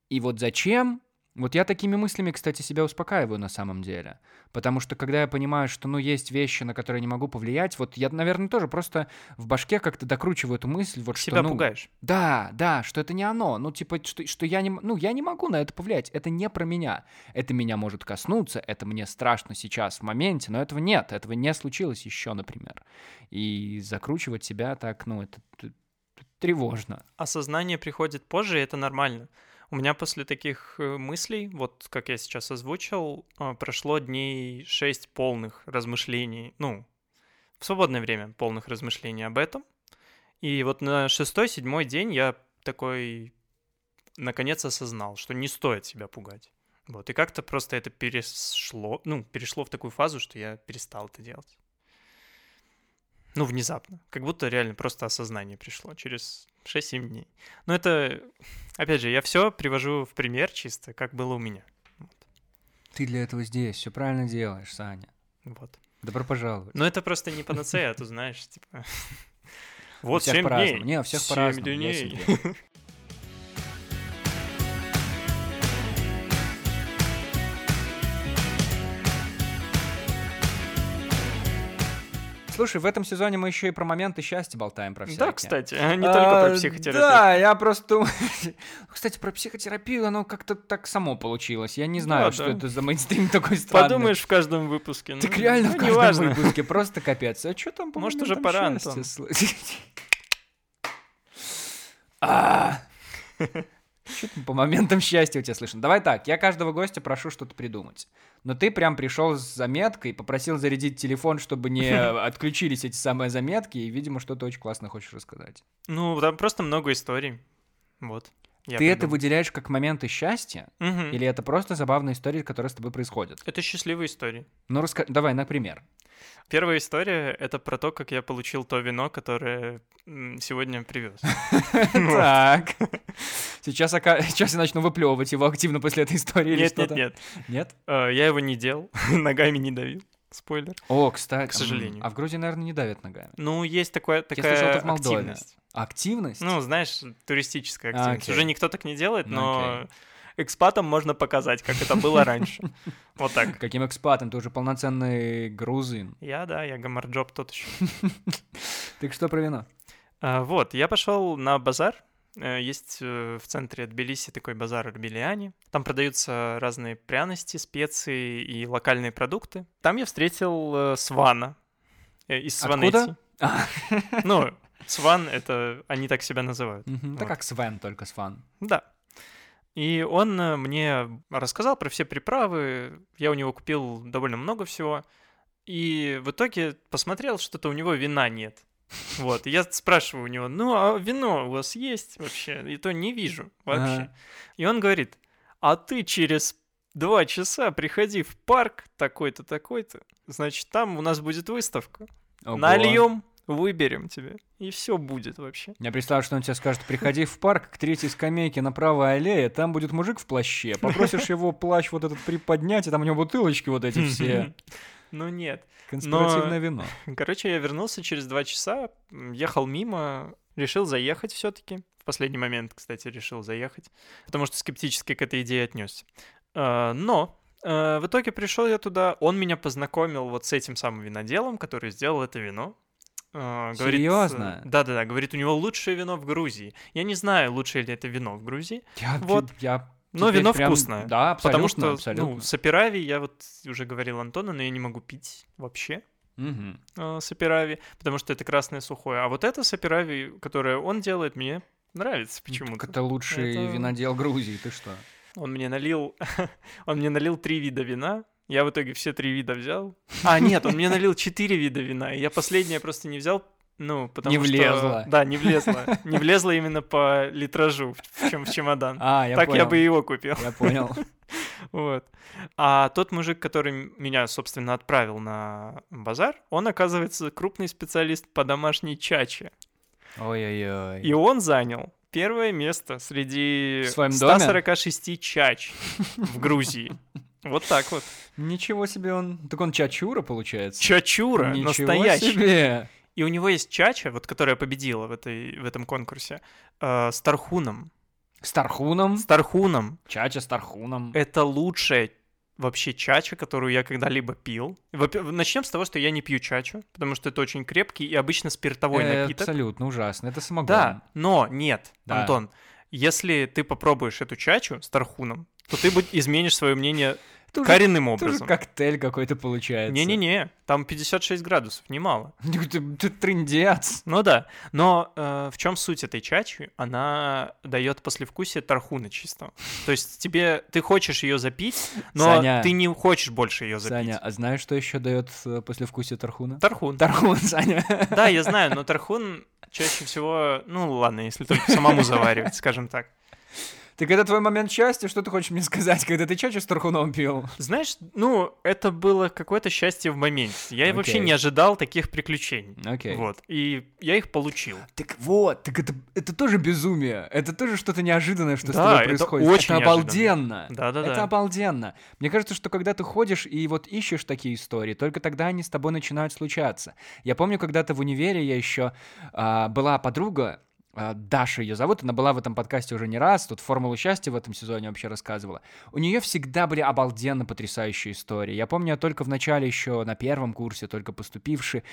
S1: И вот зачем? Вот я такими мыслями, кстати, себя успокаиваю на самом деле. Потому что когда я понимаю, что, ну, есть вещи, на которые не могу повлиять, вот я, наверное, тоже просто в башке как-то докручиваю эту мысль, вот
S2: Себя
S1: что, ну,
S2: пугаешь.
S1: да, да, что это не оно. Ну, типа, что, что я не, ну, я не могу на это повлиять. Это не про меня. Это меня может коснуться, это мне страшно сейчас в моменте, но этого нет, этого не случилось еще, например. И закручивать себя так, ну, это тревожно.
S2: Осознание приходит позже, и это нормально. У меня после таких э, мыслей, вот как я сейчас озвучил, э, прошло дней шесть полных размышлений, ну, в свободное время полных размышлений об этом. И вот на шестой-седьмой день я такой, наконец, осознал, что не стоит себя пугать. Вот, и как-то просто это перешло, ну, перешло в такую фазу, что я перестал это делать. Ну, внезапно. Как будто реально просто осознание пришло через 6-7 дней. Но это, опять же, я все привожу в пример чисто, как было у меня.
S1: Ты для этого здесь, все правильно делаешь, Саня.
S2: Вот.
S1: Добро пожаловать.
S2: Но это просто не панацея, а ты знаешь, типа... Вот
S1: всех
S2: 7
S1: по-разному.
S2: дней.
S1: Не, всех по-разному.
S2: дней.
S1: Слушай, в этом сезоне мы еще и про моменты счастья болтаем про всякие.
S2: Да, кстати, а не только
S1: А,
S2: про психотерапию.
S1: Да, я просто... Кстати, про психотерапию оно как-то так само получилось. Я не знаю,
S2: Да,
S1: что
S2: да.
S1: это за мейнстрим такой странный.
S2: Подумаешь в каждом выпуске.
S1: Так
S2: ну,
S1: реально
S2: ну,
S1: в каждом
S2: неважно.
S1: выпуске, просто капец. А что там по
S2: Может, уже пора, Антон?
S1: А! Там по моментам счастья у тебя слышно? Давай так, я каждого гостя прошу что-то придумать. Но ты прям пришел с заметкой, попросил зарядить телефон, чтобы не отключились эти самые заметки, и, видимо, что-то очень классно хочешь рассказать.
S2: Ну, там просто много историй. Вот. Я
S1: Ты это
S2: придумал.
S1: выделяешь как моменты счастья?
S2: Мгм.
S1: Или это просто забавная история, которая с тобой происходит?
S2: Это счастливые истории.
S1: Ну, раска... давай, например.
S2: Первая история — это про то, как я получил то вино, которое сегодня привез.
S1: Так. Сейчас, я начну выплевывать его активно после этой истории или
S2: Нет, нет,
S1: что-то.
S2: нет.
S1: Нет?
S2: Э, Я его не делал, ногами не давил. Спойлер.
S1: О, кстати.
S2: К сожалению.
S1: А в Грузии, наверное, не давят ногами.
S2: Ну, есть такое,
S1: Я
S2: такая
S1: слышал, это в Молдове.
S2: активность.
S1: Активность?
S2: Ну, знаешь, туристическая
S1: А,
S2: активность.
S1: окей.
S2: Уже никто так не делает,
S1: Ну,
S2: но экспатам можно показать, как это было раньше. Вот так.
S1: Каким экспатом? Ты уже полноценный грузин.
S2: Я, да, я гамарджоп тот еще.
S1: Так что про вино?
S2: А, Вот, я пошел на базар. Э, Есть э, в центре Тбилиси такой базар Арбелиани. Там продаются разные пряности, специи и локальные продукты. Там я встретил э, Свана из? Сванетти.
S1: А.
S2: Ну, Сван — это они так себя называют. Вот.
S1: как Свен, только Сван.
S2: Да. И он мне рассказал про все приправы. Я у него купил довольно много всего. И в итоге посмотрел, что-то у него вина нет. Вот, я спрашиваю у него, ну, а вино у вас есть вообще? И то не вижу вообще.
S1: Ага.
S2: И он говорит, а ты через два часа приходи в парк такой-то, такой-то, значит, там у нас будет выставка.
S1: Ого.
S2: Нальем, выберем тебе, и все будет вообще.
S1: Я представляю, что он тебе скажет, приходи в парк к третьей скамейке на правой аллее, там будет мужик в плаще, попросишь его плащ вот этот приподнять, и там у него бутылочки вот эти все.
S2: Ну нет.
S1: Конспиративное вино.
S2: Короче, я вернулся через два часа, ехал мимо, решил заехать все-таки. В последний момент, кстати, решил заехать, потому что скептически к этой идее отнесся. А, Но э, в итоге пришел я туда, он меня познакомил вот с этим самым виноделом, который сделал это вино. А, говорит,
S1: Серьезно?
S2: Да-да-да, говорит, у него лучшее вино в Грузии. Я не знаю, лучшее ли это вино в Грузии,
S1: Я,
S2: Вот.
S1: я
S2: но
S1: теперь
S2: вино
S1: прям-
S2: вкусное.
S1: Да, абсолютно,
S2: потому что,
S1: абсолютно.
S2: ну, саперави, я вот уже говорил Антону, но я не могу пить вообще.
S1: Мгм.
S2: э, саперави, потому что это красное сухое. А вот это саперави, которое он делает, мне нравится почему-то.
S1: Так это лучший
S2: Это-
S1: винодел Грузии, ты что?
S2: Он мне налил, он мне налил три вида вина. Я в итоге все три вида взял. А, нет, он мне налил четыре вида вина. И я последнее просто не взял, ну, потому
S1: Не
S2: что...
S1: влезло.
S2: Да, не влезло. Не влезло именно по литражу, в чем в чемодан.
S1: А, я
S2: так
S1: понял.
S2: я бы его купил.
S1: Я понял.
S2: Вот. А тот мужик, который меня, собственно, отправил на базар, он, оказывается, крупный специалист по домашней чаче.
S1: Ой-ой-ой.
S2: И он занял первое место среди
S1: В своем доме?
S2: 146 чач в Грузии. Вот так вот.
S1: Ничего себе он... Так он чачура, получается?
S2: Чачура
S1: Ничего
S2: настоящий.
S1: себе!
S2: И у него есть чача, вот которая победила в, этой, в этом конкурсе, э, с тархуном.
S1: С тархуном?
S2: С тархуном.
S1: Чача с тархуном.
S2: Это лучшая вообще чача, которую я когда-либо пил. Начнем с того, что я не пью чачу, потому что это очень крепкий и обычно спиртовой
S1: Э,
S2: напиток.
S1: Абсолютно ужасно. Это самогон.
S2: Да, но нет,
S1: Да.
S2: Антон, если ты попробуешь эту чачу с тархуном, то ты изменишь свое мнение
S1: Это уже-
S2: коренным образом.
S1: коктейль какой-то получается.
S2: Не-не-не, там 56 градусов, немало.
S1: Ты, ты трындец.
S2: Ну да, но э, в чем суть этой чачи? Она дает послевкусие тархуна чисто. То есть тебе ты хочешь ее запить, но
S1: Саня.
S2: ты не хочешь больше ее запить.
S1: Саня, а знаешь, что еще дает э, послевкусие тархуна?
S2: Тархун.
S1: Тархун, Саня.
S2: Да, я знаю, но тархун чаще всего, ну ладно, если только самому заваривать, скажем так.
S1: Так это твой момент счастья, что ты хочешь мне сказать, когда ты чачу с тархуном пил?
S2: Знаешь, ну, это было какое-то счастье в моменте. Я вообще
S1: Окей.
S2: не ожидал таких приключений.
S1: Окей.
S2: Вот. И я их получил.
S1: Так вот, так это, это тоже безумие. Это тоже что-то неожиданное, что с
S2: Да,
S1: тобой
S2: это
S1: происходит.
S2: очень
S1: это обалденно.
S2: Да-да-да.
S1: Это обалденно. Мне кажется, что когда ты ходишь и вот ищешь такие истории, только тогда они с тобой начинают случаться. Я помню, когда-то в универе я еще а, была подруга, Даша ее зовут, она была в этом подкасте уже не раз, тут формулу счастья в этом сезоне вообще рассказывала. У нее всегда были обалденно потрясающие истории. Я помню, я только в начале еще на первом курсе, только поступивший,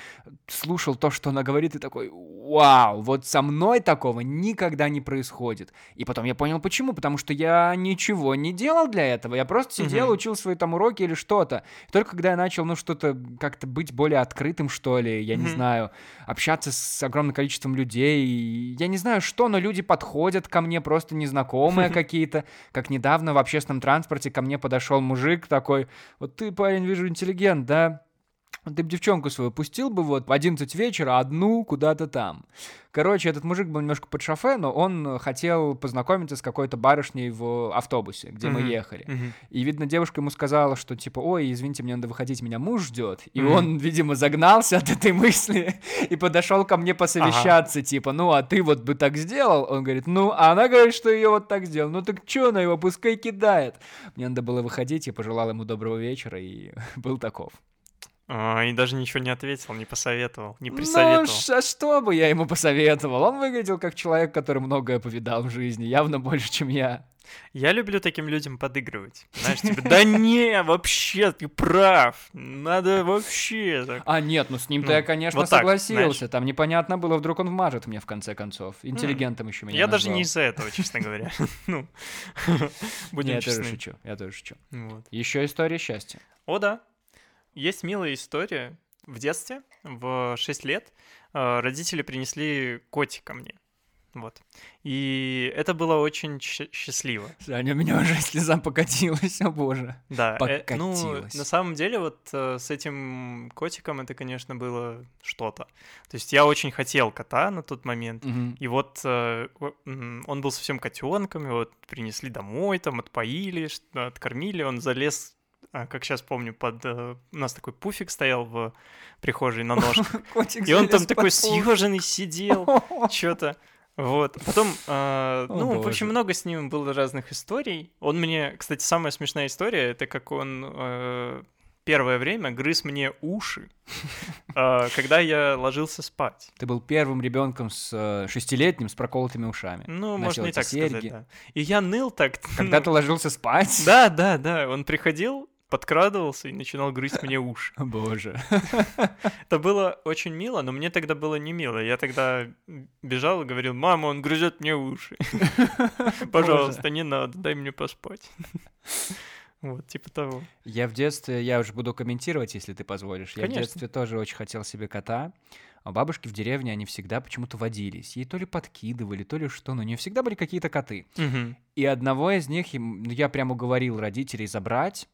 S1: слушал то, что она говорит, и такой, вау, вот со мной такого никогда не происходит. И потом я понял, почему. Потому что я ничего не делал для этого. Я просто сидел,
S2: Мгм.
S1: учил свои там уроки или что-то. Только когда я начал, ну, что-то как-то быть более открытым, что ли, я не
S2: Мгм.
S1: знаю, общаться с огромным количеством людей, я не знаю что, но люди подходят ко мне, просто незнакомые какие-то. Как недавно в общественном транспорте ко мне подошел мужик такой, вот ты, парень, вижу, интеллигент, да? Ты бы девчонку свою пустил бы вот в 11 вечера одну куда-то там. Короче, этот мужик был немножко под шофе, но он хотел познакомиться с какой-то барышней в автобусе, где мы
S2: Мгм.
S1: ехали.
S2: Мгм.
S1: И, видно, девушка ему сказала, что типа, ой, извините, мне надо выходить, меня муж ждет. И
S2: Мгм.
S1: он, видимо, загнался от этой мысли и подошел ко мне посовещаться, типа, ну, а ты вот бы так сделал? Он говорит, ну, а она говорит, что ее вот так сделал. Ну, так что она его, пускай кидает. Мне надо было выходить, я пожелал ему доброго вечера и был таков.
S2: А, и даже ничего не ответил, не посоветовал, не
S1: Ну,
S2: присоветовал.
S1: ш- а что бы я ему посоветовал? Он выглядел как человек, который многое повидал в жизни, явно больше, чем я.
S2: Я люблю таким людям подыгрывать. Знаешь, типа, да не, вообще, ты прав. Надо вообще так.
S1: А, нет, ну с ним-то
S2: Ну,
S1: я, конечно,
S2: вот так,
S1: согласился.
S2: знаешь.
S1: Там непонятно было, вдруг он вмажет мне в конце концов. Интеллигентом еще меня
S2: Я даже не
S1: назвал.
S2: из-за этого, честно говоря. Ну, будем
S1: я тоже шучу, я тоже шучу. Еще история счастья.
S2: О, да. Есть милая история. В детстве, в 6 лет, э, родители принесли котика мне. Вот. И это было очень счастливо.
S1: Саня, у меня уже слеза покатилась, о боже.
S2: Да, э, ну,
S1: Покатилась.
S2: на самом деле, вот э, с этим котиком это, конечно, было что-то. То есть я очень хотел кота на тот момент.
S1: Мгм.
S2: И вот э, он был совсем котенком, и вот принесли домой, там отпоили, откормили, он залез, как сейчас помню, под... э, у нас такой пуфик стоял в прихожей на ножках, и он там такой съеженный сидел, что-то. Вот. Потом, э,
S1: О,
S2: ну, в
S1: боже.
S2: общем, много с ним было разных историй. Он мне, кстати, самая смешная история, это как он э, первое время грыз мне уши, э, когда я ложился спать.
S1: Ты был первым ребенком с э, шестилетним с проколотыми ушами.
S2: Ну,
S1: Носил
S2: можно и так сказать,
S1: серьги.
S2: да. И я ныл так.
S1: Когда
S2: ну,
S1: ты ложился спать?
S2: Да, да, да. Он приходил, подкрадывался и начинал грызть мне уши.
S1: Боже.
S2: Это было очень мило, но мне тогда было не мило. Я тогда бежал и говорил, мама, он грызет мне уши. Пожалуйста, не надо, дай мне поспать. Вот, типа того.
S1: Я в детстве, я уже буду комментировать, если ты позволишь. Я в детстве тоже очень хотел себе кота. А бабушки в деревне они всегда почему-то водились. Ей то ли подкидывали, то ли что, но у нее всегда были какие-то коты.
S2: Мгм.
S1: И одного из них ну, я прям уговорил родителей забрать.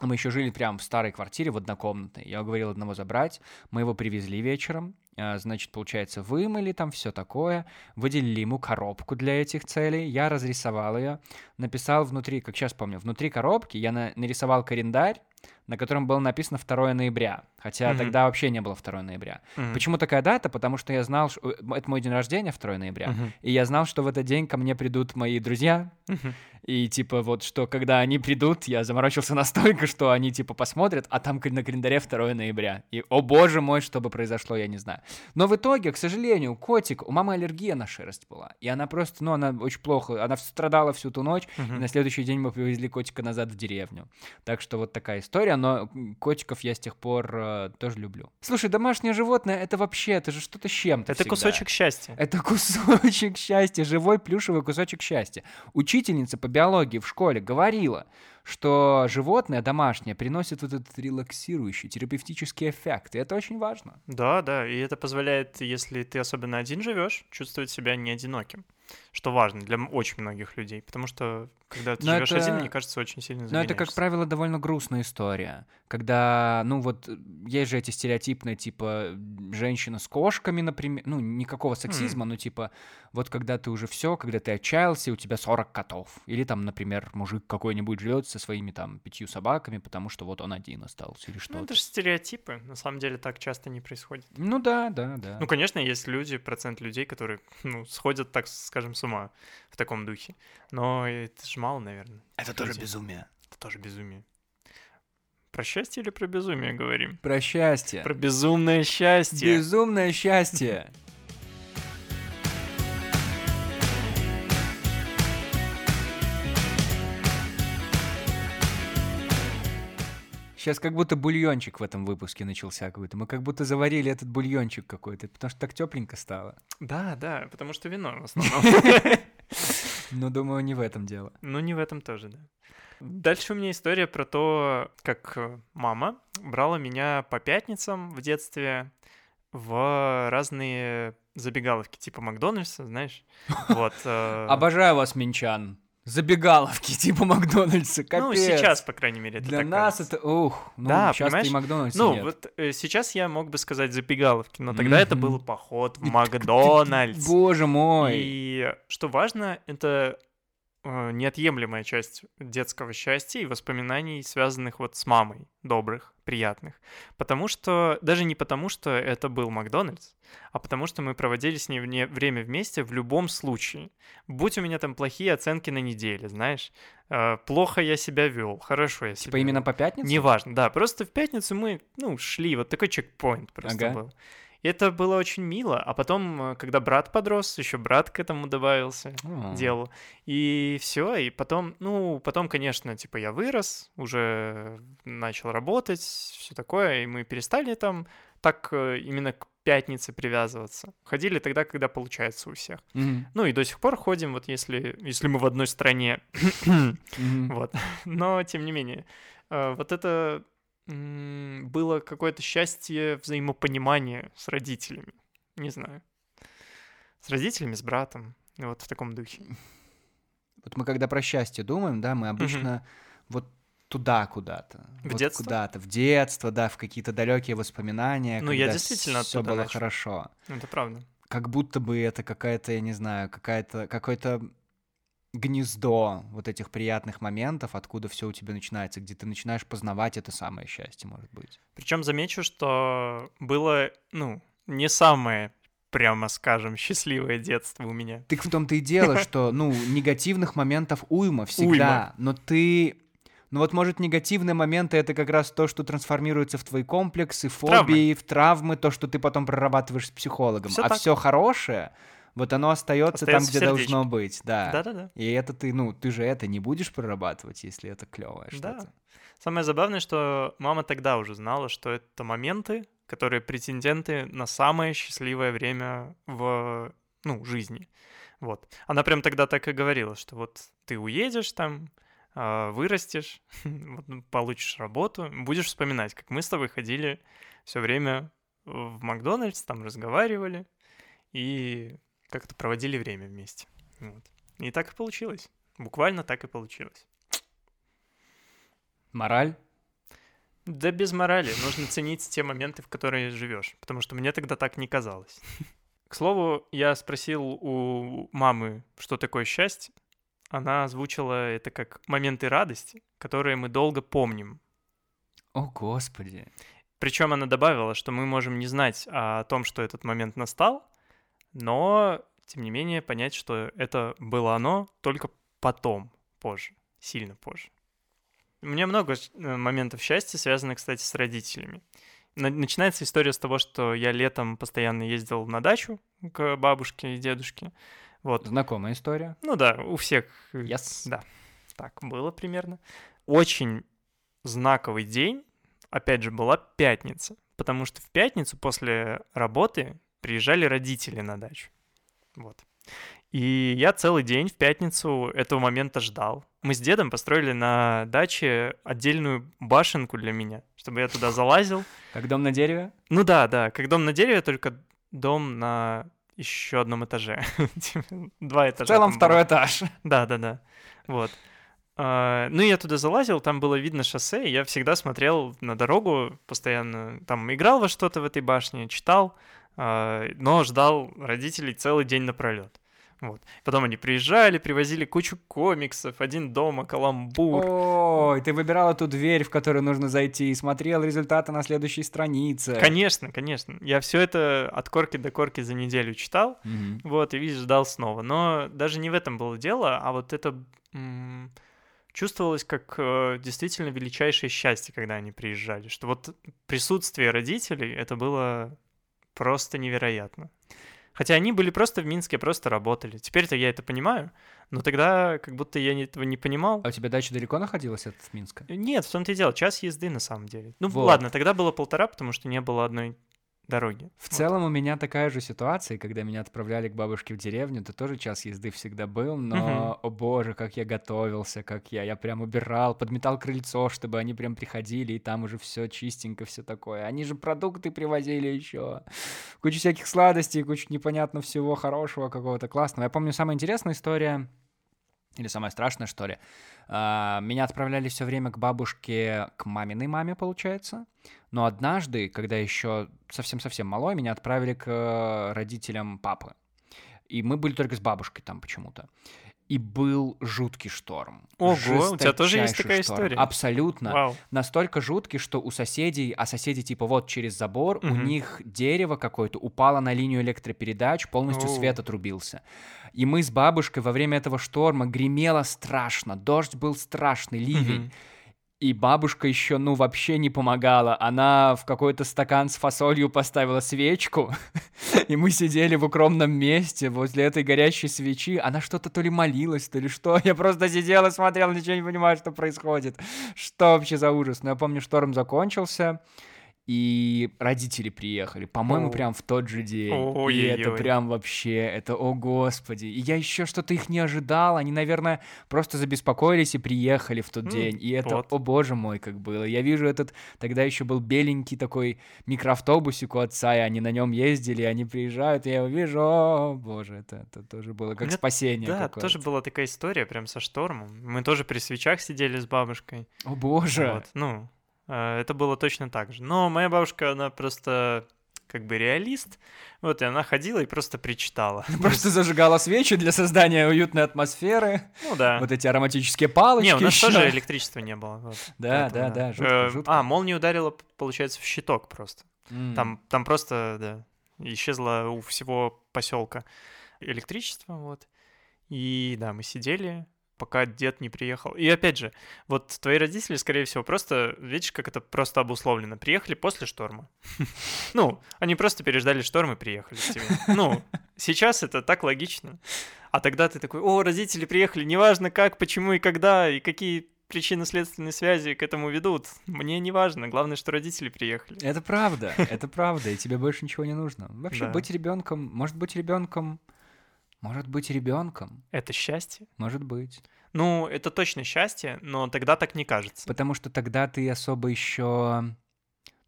S1: Мы еще жили прям в старой квартире, в однокомнатной. Я уговорил одного забрать. Мы его привезли вечером. А, Значит, получается, вымыли там все такое. Выделили ему коробку для этих целей. Я разрисовал ее. Написал внутри, как сейчас помню, внутри коробки я на- нарисовал календарь, на котором было написано 2 ноября. Хотя
S2: Мгм.
S1: тогда вообще не было 2 ноября.
S2: Мгм.
S1: Почему такая дата? Потому что я знал, что э, это мой день рождения 2 ноября.
S2: Мгм.
S1: И я знал, что в этот день ко мне придут мои друзья.
S2: Мгм.
S1: И типа вот, что когда они придут, я заморочился настолько, что они типа посмотрят, а там на календаре 2 ноября. И, о боже мой, что бы произошло, я не знаю. Но в итоге, к сожалению, котик, у мамы аллергия на шерсть была. И она просто, ну, она очень плохо, она страдала всю ту ночь. И
S2: Мгм.
S1: на следующий день мы привезли котика назад в деревню. Так что вот такая история, но котиков я с тех пор э, тоже люблю. Слушай, домашнее животное, это вообще, это же что-то с чем-то
S2: Это
S1: всегда.
S2: кусочек счастья.
S1: Это кусочек счастья, живой плюшевый кусочек счастья. Учительница по биологии в школе говорила, что животное домашнее приносит вот этот релаксирующий, терапевтический эффект, и это очень важно.
S2: Да, да, и это позволяет, если ты особенно один живешь, чувствовать себя не одиноким. Что важно для очень многих людей, потому что когда ты
S1: Но
S2: живешь
S1: это-
S2: один, мне кажется, очень сильно
S1: Но это, как правило, довольно грустная история. Когда, ну вот, есть же эти стереотипные, типа, женщина с кошками, например. Ну, никакого сексизма, но типа, вот когда ты уже все, когда ты отчаялся, у тебя 40 котов. Или там, например, мужик какой-нибудь живет со своими там пятью собаками, потому что вот он один остался или
S2: Ну,
S1: что-то.
S2: это же стереотипы. На самом деле так часто не происходит.
S1: Ну да, да, да.
S2: Ну, конечно, есть люди, процент людей, которые, ну, сходят, так скажем, с ума в таком духе. Но это же мало, наверное.
S1: это
S2: тоже
S1: безумие.
S2: Это тоже безумие. Про счастье или про безумие говорим?
S1: Про счастье.
S2: Про безумное счастье.
S1: Безумное счастье. Сейчас как будто бульончик в этом выпуске начался какой-то. Мы как будто заварили этот бульончик какой-то, потому что так тепленько стало.
S2: Да, да, потому что вино в основном.
S1: Но думаю, не в этом дело.
S2: Ну, не в этом тоже, да. Дальше у меня история про то, как э, мама брала меня по пятницам в детстве в разные забегаловки, типа Макдональдса, знаешь. Вот. э,
S1: Обожаю вас, минчан. Забегаловки типа Макдональдса. Капец.
S2: Ну, сейчас, по крайней мере, это
S1: Для
S2: так
S1: нас
S2: кажется.
S1: это, ух, ну,
S2: Да,
S1: сейчас
S2: понимаешь?
S1: и Макдональдса
S2: Ну,
S1: нет.
S2: вот э, сейчас я мог бы сказать забегаловки, но тогда это
S1: Мгм.
S2: был поход в Макдональдс.
S1: Боже мой.
S2: И что важно, это неотъемлемая часть детского счастья и воспоминаний, связанных вот с мамой, добрых, приятных. Потому что, даже не потому, что это был Макдональдс, а потому что мы проводили с ней вне- время вместе в любом случае. Будь у меня там плохие оценки на неделе, знаешь, э, плохо я себя вел, хорошо я себя
S1: Типа именно по пятницам?
S2: Неважно, да, просто в пятницу мы, ну, шли, вот такой чекпоинт просто
S1: Ага.
S2: был. И это было очень мило, а потом, э, когда брат подрос, еще брат к этому добавился
S1: О.
S2: делу. И все, и потом, ну, потом, конечно, типа я вырос, уже начал работать, все такое, и мы перестали там так э, именно к пятнице привязываться. Ходили тогда, когда получается у всех.
S1: Мгм.
S2: Ну и до сих пор ходим, вот если, если мы в одной стране.
S1: Мгм.
S2: Вот. Но, тем не менее, э, вот это было какое-то счастье взаимопонимания с родителями. Не знаю. С родителями, с братом. Вот в таком духе.
S1: Вот мы когда про счастье думаем, да, мы обычно вот туда куда-то.
S2: В
S1: вот
S2: детство?
S1: Куда-то, в детство, да, в какие-то далекие воспоминания.
S2: Ну, я действительно
S1: все было
S2: начал.
S1: хорошо.
S2: Это правда.
S1: Как будто бы это какая-то, я не знаю, какая-то, какое-то гнездо вот этих приятных моментов, откуда все у тебя начинается, где ты начинаешь познавать это самое счастье, может быть.
S2: Причем замечу, что было, ну, не самое, прямо скажем, счастливое детство у меня.
S1: Так в том-то и дело, что, ну, негативных моментов уйма всегда, но ты... Ну вот, может, негативные моменты — это как раз то, что трансформируется в твои комплексы, фобии, в травмы, то, что ты потом прорабатываешь с психологом.
S2: Всё
S1: а
S2: так.
S1: все хорошее, вот оно остается там,
S2: Остаётся в
S1: где должно быть, да.
S2: Да-да-да.
S1: И это ты, ну, ты же это не будешь прорабатывать, если это клевое
S2: Да.
S1: что-то.
S2: Самое забавное, что мама тогда уже знала, что это моменты, которые претенденты на самое счастливое время в, ну, жизни. Вот. Она прям тогда так и говорила, что вот ты уедешь там, а, вырастешь, ну, получишь работу, будешь вспоминать, как мы с тобой ходили все время в Макдональдс, там разговаривали и как-то проводили время вместе. Вот. И так и получилось. Буквально так и получилось.
S1: Мораль?
S2: Да без морали. Нужно ценить те моменты, в которые живешь. Потому что мне тогда так не казалось. К слову, я спросил у мамы, что такое счастье. Она озвучила это как моменты радости, которые мы долго помним.
S1: О, господи.
S2: Причем она добавила, что мы можем не знать о том, что этот момент настал, но, тем не менее, понять, что это было оно только потом, позже, сильно позже. У меня много э, моментов счастья, связанных, кстати, с родителями. На- Начинается история с того, что я летом постоянно ездил на дачу к бабушке и дедушке. Вот.
S1: Знакомая история.
S2: Ну да, у всех э,
S1: Yes.
S2: да, так было примерно. Очень знаковый день, опять же, была пятница, потому что в пятницу после работы приезжали родители на дачу. Вот. И я целый день в пятницу этого момента ждал. Мы с дедом построили на даче отдельную башенку для меня, чтобы я туда залазил.
S1: Как дом на дереве?
S2: Ну да, да, как дом на дереве, только дом на еще одном этаже. Типа, Два этажа.
S1: В целом
S2: было.
S1: второй этаж.
S2: Да, да, да. Вот. А, Ну, я туда залазил, там было видно шоссе, я всегда смотрел на дорогу постоянно. Там играл во что-то в этой башне, читал, но ждал родителей целый день напролет. Вот. Потом они приезжали, привозили кучу комиксов, один дома, каламбур.
S1: Ой, ты выбирал эту дверь, в которую нужно зайти, и смотрел результаты на следующей странице.
S2: Конечно, конечно. Я все это от корки до корки за неделю читал,
S1: Мгм.
S2: Вот, и видишь, ждал снова. Но даже не в этом было дело, а вот это м, чувствовалось как э, действительно величайшее счастье, когда они приезжали. Что вот присутствие родителей, это было просто невероятно. Хотя они были просто в Минске, просто работали. Теперь-то я это понимаю, но тогда как будто я этого не понимал.
S1: А у тебя дача далеко находилась от Минска?
S2: Нет, в том-то и дело, час езды на самом деле. Ну
S1: Вот.
S2: ладно, тогда было полтора, потому что не было одной дороги.
S1: В целом у меня такая же ситуация, когда меня отправляли к бабушке в деревню, это тоже час езды всегда был, но, о боже, как я готовился, как я, я прям убирал, подметал крыльцо, чтобы они прям приходили, и там уже все чистенько, все такое. Они же продукты привозили еще, кучу всяких сладостей, кучу непонятно всего хорошего какого-то классного. Я помню, самая интересная история, или самое страшное, что ли. А, меня отправляли все время к бабушке, к маминой маме, получается. Но однажды, когда еще совсем-совсем малой, меня отправили к э, родителям папы. И мы были только с бабушкой там почему-то и был жуткий шторм.
S2: Ого, у тебя тоже есть такая
S1: шторм.
S2: история?
S1: Абсолютно.
S2: Вау.
S1: Настолько жуткий, что у соседей, а соседи типа вот через забор, у
S2: Мгм.
S1: них дерево какое-то упало на линию электропередач, полностью
S2: Оу.
S1: свет отрубился. И мы с бабушкой во время этого шторма гремело страшно, дождь был страшный, ливень.
S2: Мгм.
S1: И бабушка еще, ну, вообще не помогала. Она в какой-то стакан с фасолью поставила свечку, и мы сидели в укромном месте возле этой горящей свечи. Она что-то то ли молилась, то ли что. Я просто сидел и смотрел, ничего не понимаю, что происходит. Что вообще за ужас? Но я помню, шторм закончился, и родители приехали, по-моему, прям в тот же день. И
S2: Ой-ой-ой.
S1: это прям вообще, это, о господи. И я еще что-то их не ожидал, они, наверное, просто забеспокоились и приехали в тот день. И это,
S2: вот.
S1: о боже мой, как было. Я вижу этот, тогда еще был беленький такой микроавтобусик у отца, и они на нем ездили, и они приезжают, и я его вижу, о боже, это, это тоже было как
S2: меня-
S1: спасение
S2: Да,
S1: какое-то.
S2: тоже была такая история прям со штормом. Мы тоже при свечах сидели с бабушкой.
S1: О боже.
S2: Вот, ну, это было точно так же. Но моя бабушка, она просто как бы реалист. Вот, и она ходила и просто причитала.
S1: Просто зажигала свечи для создания уютной атмосферы.
S2: Ну да.
S1: Вот эти ароматические палочки.
S2: Не, у нас
S1: ещё.
S2: тоже электричества не было. вот,
S1: Да,
S2: поэтому
S1: да, да, жутко,
S2: Э,
S1: жутко.
S2: А, молния ударила, получается, в щиток просто.
S1: М.
S2: Там, там просто, да, исчезло у всего поселка электричество, вот. И да, мы сидели, пока дед не приехал. И опять же, вот твои родители, скорее всего, просто, видишь, как это просто обусловлено. Приехали после шторма. Ну, они просто переждали шторм и приехали к тебе. Ну, сейчас это так логично. А тогда ты такой, о, родители приехали, неважно как, почему и когда, и какие причинно-следственные связи к этому ведут. Мне не важно, главное, что родители приехали.
S1: Это правда, это правда, и тебе больше ничего не нужно. Вообще, быть ребенком, может быть ребенком, может быть ребенком,
S2: Это счастье.
S1: может быть.
S2: Ну, это точно счастье, но тогда так не кажется.
S1: Потому что тогда ты особо еще.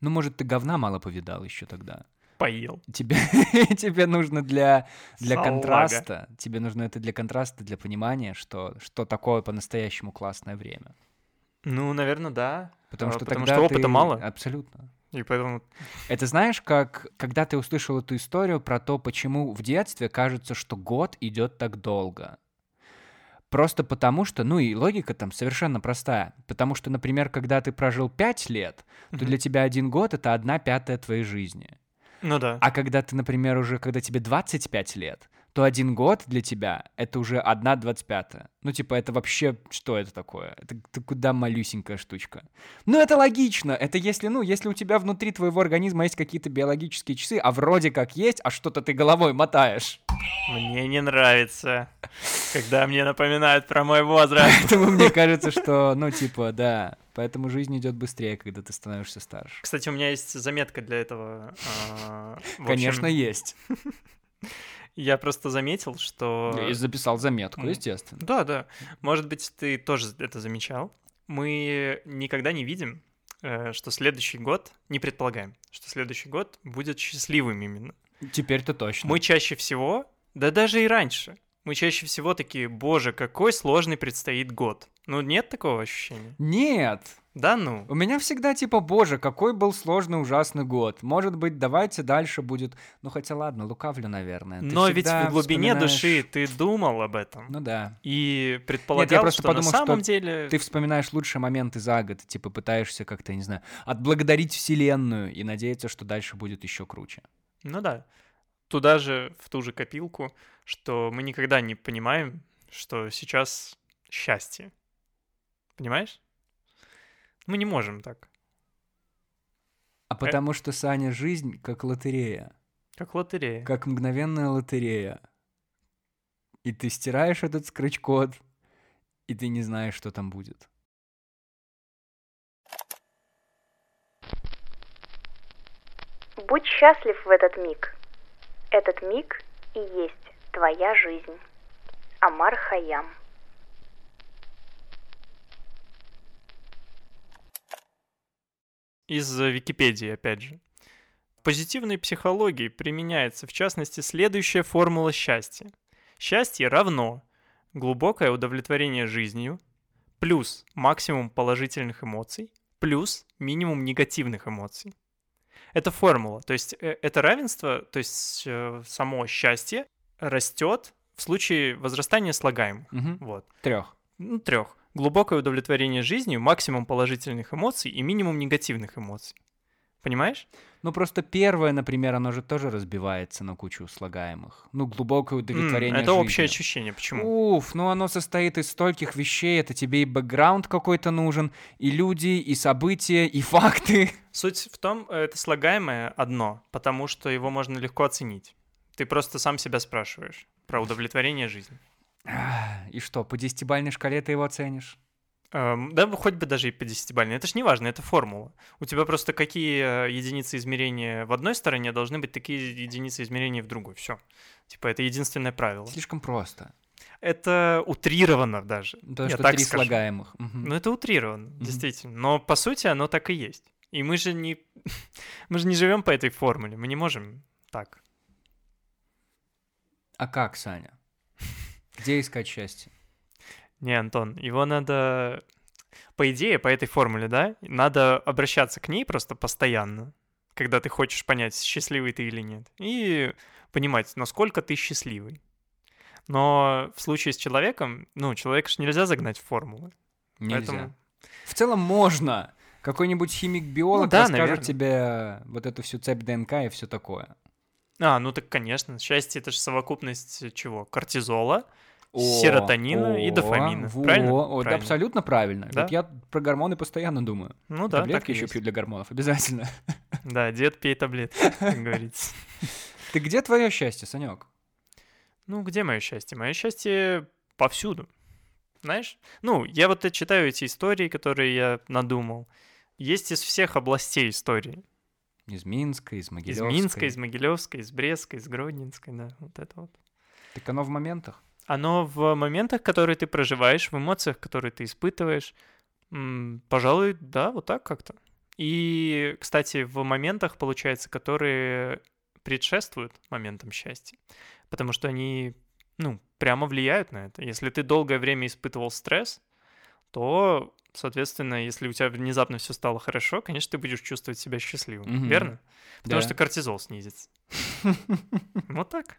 S1: Ну, может, ты говна мало повидал еще тогда.
S2: Поел.
S1: Тебе, тебе нужно для, для
S2: Салага.
S1: контраста, тебе нужно это для контраста, для понимания, что, что такое по-настоящему классное время.
S2: Ну, наверное, да.
S1: Потому
S2: А,
S1: что
S2: потому
S1: тогда
S2: что опыта
S1: ты-
S2: мало.
S1: Абсолютно.
S2: И поэтому...
S1: Это знаешь, как когда ты услышал эту историю про то, почему в детстве кажется, что год идет так долго. Просто потому что, ну и логика там совершенно простая. Потому что, например, когда ты прожил 5 лет, то
S2: Мгм.
S1: для тебя один год — это одна пятая твоей жизни.
S2: Ну да.
S1: А когда ты, например, уже, когда тебе 25 лет, то один год для тебя — это уже одна двадцать пятая. Ну, типа, это вообще, что это такое? Это, это куда малюсенькая штучка. Ну, это логично. Это если, ну, если у тебя внутри твоего организма есть какие-то биологические часы, а вроде как есть, а что-то ты головой мотаешь.
S2: Мне не нравится, когда мне напоминают про мой возраст.
S1: Поэтому мне кажется, что, ну, типа, да. Поэтому жизнь идет быстрее, когда ты становишься старше.
S2: Кстати, у меня есть заметка для этого. а,
S1: Конечно, есть.
S2: Я просто заметил, что...
S1: Я записал заметку, естественно.
S2: Да, да. Может быть, ты тоже это замечал. Мы никогда не видим, э, что следующий год, не предполагаем, что следующий год будет счастливым именно.
S1: Теперь-то точно.
S2: Мы чаще всего, да даже и раньше, мы чаще всего такие, боже, какой сложный предстоит год. Ну, нет такого ощущения?
S1: Нет,
S2: Да ну.
S1: У меня всегда типа, боже, какой был сложный, ужасный год. Может быть, давайте дальше будет... Ну, хотя ладно, лукавлю, наверное. Ты
S2: Но ведь в глубине
S1: вспоминаешь-
S2: души ты думал об этом.
S1: Ну да.
S2: И предполагал,
S1: просто
S2: что
S1: подумал,
S2: на
S1: что
S2: самом деле...
S1: Ты вспоминаешь лучшие моменты за год, типа пытаешься как-то, я не знаю, отблагодарить Вселенную и надеяться, что дальше будет еще круче.
S2: Ну да. Туда же, в ту же копилку, что мы никогда не понимаем, что сейчас счастье. Понимаешь? Мы не можем так.
S1: А потому что, Саня, жизнь как лотерея.
S2: Как лотерея.
S1: Как мгновенная лотерея. И ты стираешь этот скретч-код, и ты не знаешь, что там будет.
S3: Будь счастлив в этот миг. Этот миг и есть твоя жизнь. Амар Хаям.
S2: Из Википедии, опять же. В позитивной психологии применяется, в частности, следующая формула счастья. Счастье равно глубокое удовлетворение жизнью, плюс максимум положительных эмоций, плюс минимум негативных эмоций. Это формула. То есть э, это равенство, то есть э, само счастье растет в случае возрастания слагаемых.
S1: Мгм.
S2: Вот.
S1: Трех.
S2: Ну, трех. Глубокое удовлетворение жизнью, максимум положительных эмоций и минимум негативных эмоций. Понимаешь?
S1: Ну, просто первое, например, оно же тоже разбивается на кучу слагаемых. Ну, глубокое удовлетворение
S2: это общее
S1: жизнью.
S2: ощущение. Почему?
S1: Уф, ну оно состоит из стольких вещей, это тебе и бэкграунд какой-то нужен, и люди, и события, и факты.
S2: Суть в том, э, это слагаемое одно, потому что его можно легко оценить. Ты просто сам себя спрашиваешь про удовлетворение жизни.
S1: И что, по десятибальной шкале ты его оценишь?
S2: Эм, Да, хоть бы даже и по десятибалльной. Это ж не важно, это формула. У тебя просто какие э, единицы измерения в одной стороне должны быть такие единицы измерения в другой. Все. Типа это единственное правило.
S1: Слишком просто.
S2: Это утрировано даже.
S1: То,
S2: Я
S1: что
S2: так
S1: три
S2: скажу.
S1: слагаемых. Мгм.
S2: Ну это утрировано, действительно. Но по сути оно так и есть. И мы же не, мы же не живем по этой формуле. Мы не можем так.
S1: А как, Саня? Где искать счастье?
S2: Не, Антон, его надо... По идее, по этой формуле, да, надо обращаться к ней просто постоянно, когда ты хочешь понять, счастливый ты или нет, и понимать, насколько ты счастливый. Но в случае с человеком, ну, человека же нельзя загнать в формулы.
S1: Нельзя.
S2: Поэтому
S1: В целом можно. Какой-нибудь химик-биолог
S2: Ну да,
S1: расскажет
S2: наверное.
S1: тебе вот эту всю цепь ДНК и все такое.
S2: А, ну так, конечно, счастье — это же совокупность чего? Кортизола,
S1: О,
S2: Серотонина и дофамина.
S1: во,
S2: Правильно?
S1: о, да,
S2: Правильно.
S1: абсолютно правильно.
S2: Да?
S1: Вот я про гормоны постоянно думаю.
S2: Ну да,
S1: Таблетки еще
S2: есть.
S1: пью для гормонов, обязательно.
S2: Да, дед пей таблетки, как говорится.
S1: Ты где твое счастье, Санек?
S2: Ну, где мое счастье? Мое счастье повсюду. Знаешь? Ну, я вот читаю эти истории, которые я надумал. Есть из всех областей истории.
S1: Из Минска, из
S2: Из
S1: Могилевска.
S2: Минска, из Могилевской, из Брестской, из Гродненской, да, вот это вот.
S1: Так оно в моментах.
S2: Оно в моментах, которые ты проживаешь, в эмоциях, которые ты испытываешь. пожалуй, да, вот так как-то. И, кстати, в моментах, получается, которые предшествуют моментам счастья. Потому что они, ну, прямо влияют на это. Если ты долгое время испытывал стресс, то, соответственно, если у тебя внезапно все стало хорошо, конечно, ты будешь чувствовать себя счастливым,
S1: Мгм.
S2: верно? Потому
S1: Да.
S2: что кортизол снизится. Вот так.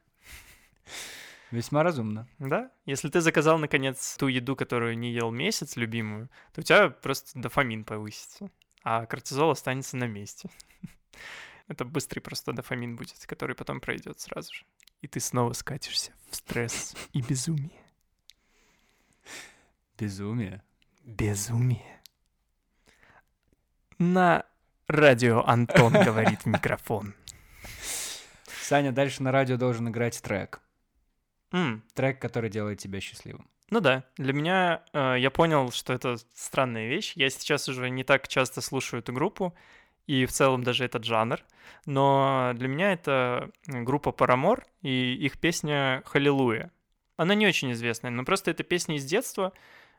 S1: Весьма разумно.
S2: Да, если ты заказал, наконец, ту еду, которую не ел месяц, любимую, то у тебя просто дофамин повысится, а кортизол останется на месте. Это быстрый просто дофамин будет, который потом пройдет сразу же. И ты снова скатишься в стресс и безумие.
S1: Безумие.
S2: Безумие. На радио Антон говорит в микрофон.
S1: Саня, дальше на радио должен играть трек.
S2: М,
S1: Трек, который делает тебя счастливым.
S2: Ну да, для меня э, я понял, что это странная вещь. Я сейчас уже не так часто слушаю эту группу, и в целом даже этот жанр. Но для меня это группа Paramore и их песня «Халилуя». Она не очень известная, но просто это песня из детства,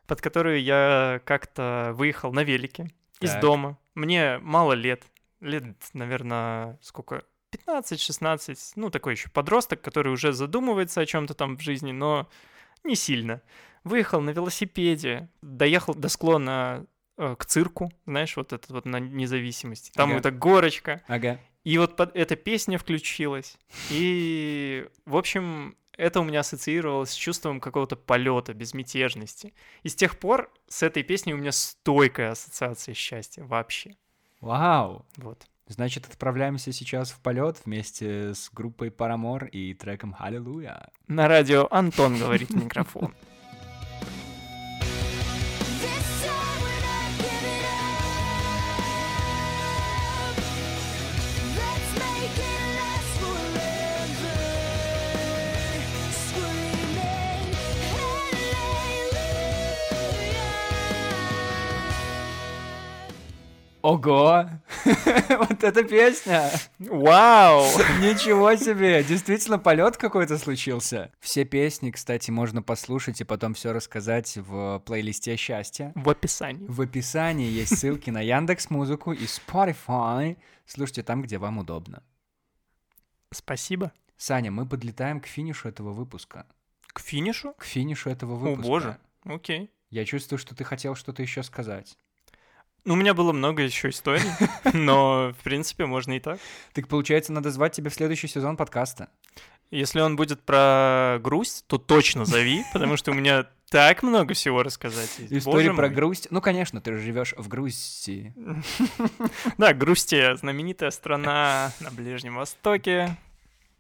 S2: под которую я как-то выехал на велике из
S1: Так.
S2: дома. Мне мало лет, лет, наверное, сколько? 15-16, ну такой еще подросток, который уже задумывается о чем-то там в жизни, но не сильно. Выехал на велосипеде, доехал до склона э, к цирку, знаешь, вот этот вот на независимости. Там
S1: Ага.
S2: эта горочка,
S1: Ага.
S2: и вот под эта песня включилась. И, в общем, это у меня ассоциировалось с чувством какого-то полета, безмятежности. И с тех пор с этой песней у меня стойкая ассоциация счастья вообще.
S1: Вау.
S2: Вот.
S1: Значит, отправляемся сейчас в полет вместе с группой Paramore и треком «Халилуя».
S2: На радио Антон говорит в микрофон.
S1: Ого! Вот эта песня!
S2: Вау!
S1: Ничего себе! Действительно, полет какой-то случился. Все песни, кстати, можно послушать и потом все рассказать в плейлисте счастья.
S2: В описании.
S1: В описании есть ссылки на Яндекс Музыку и Spotify. Слушайте там, где вам удобно.
S2: Спасибо.
S1: Саня, мы подлетаем к финишу этого выпуска.
S2: К финишу?
S1: к финишу этого
S2: О,
S1: выпуска.
S2: боже. Окей.
S1: Я чувствую, что ты хотел что-то еще сказать.
S2: Ну, у меня было много еще историй, но, в принципе, можно и так.
S1: Так получается, надо звать тебя в следующий сезон подкаста.
S2: Если он будет про грусть, то точно зови, потому что у меня так много всего рассказать.
S1: История про грусть. Ну, конечно, ты живешь в Грузии.
S2: Да, Грустия, знаменитая страна на Ближнем Востоке.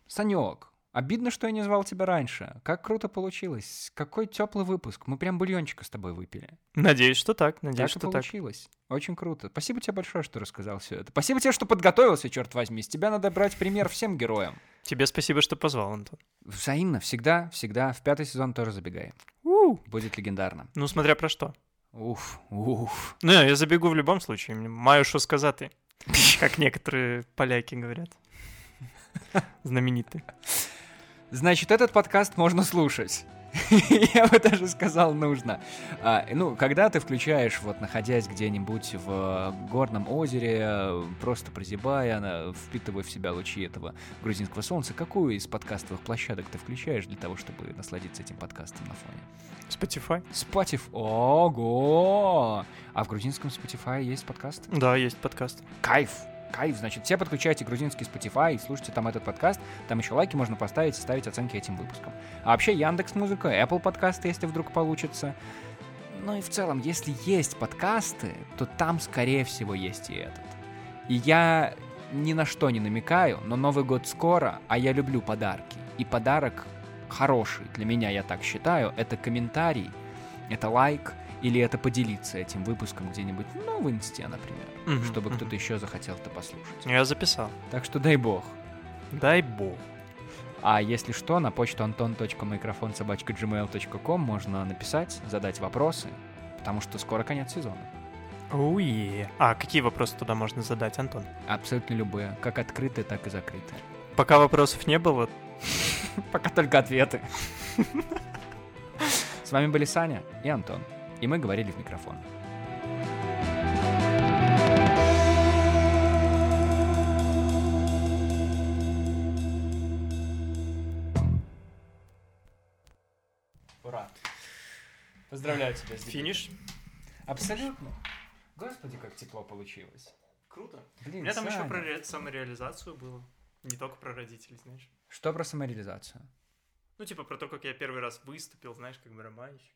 S1: Санек, обидно, что я не звал тебя раньше. Как круто получилось. Какой теплый выпуск. Мы прям бульончика с тобой выпили.
S2: Надеюсь, что так,
S1: Так
S2: надеюсь,
S1: и
S2: что так.
S1: получилось. Очень круто. Спасибо тебе большое, что рассказал все это. Спасибо тебе, что подготовился, черт возьми. С тебя надо брать пример всем героям.
S2: Тебе спасибо, что позвал, Антон.
S1: Взаимно, всегда, всегда. В пятый сезон тоже забегаем. Будет легендарно.
S2: Ну, смотря про что.
S1: Уф, уф.
S2: Ну, я забегу в любом случае. Маю що сказати, как некоторые поляки говорят. Знаменитые.
S1: Значит, этот подкаст можно слушать. Я бы даже сказал, нужно. А, ну, когда ты включаешь, вот находясь где-нибудь в э, горном озере, э, просто прозябая, впитывая в себя лучи этого грузинского солнца, какую из подкастовых площадок ты включаешь для того, чтобы насладиться этим подкастом на фоне?
S2: Spotify?
S1: Spotify. Ого! А в грузинском Spotify есть подкаст?
S2: Да, есть подкаст.
S1: Кайф! Кайф, значит, все подключайте грузинский Spotify и слушайте там этот подкаст. Там еще лайки можно поставить и ставить оценки этим выпускам. А вообще Яндекс Музыка, Apple подкасты, если вдруг получится. Ну и в целом, если есть подкасты, то там, скорее всего, есть и этот. И я ни на что не намекаю, но Новый год скоро, а я люблю подарки. И подарок хороший, для меня, я так считаю, это комментарий, это лайк, или это поделиться этим выпуском где-нибудь, ну, в инсте, например,
S2: Мгм,
S1: чтобы
S2: мгм.
S1: кто-то еще захотел это послушать.
S2: Я записал.
S1: Так что дай бог.
S2: Дай бог.
S1: А если что, на почту anton.microfonsobachka.gmail.com можно написать, задать вопросы, потому что скоро конец сезона.
S2: Уе. А какие вопросы туда можно задать, Антон?
S1: Абсолютно любые, как открытые, так и закрытые.
S2: Пока вопросов не было,
S1: Пока только ответы. С вами были Саня и Антон, и мы говорили в микрофон. Ура! Поздравляю тебя с
S2: финиш.
S1: Абсолютно. Господи, как тепло получилось.
S2: Круто.
S1: Блин,
S2: У меня там еще
S1: Саня.
S2: про ре- самореализацию было. Не только про родителей, знаешь.
S1: Что про самореализацию?
S2: Ну, типа про то, как я первый раз выступил, знаешь, как барабанщик.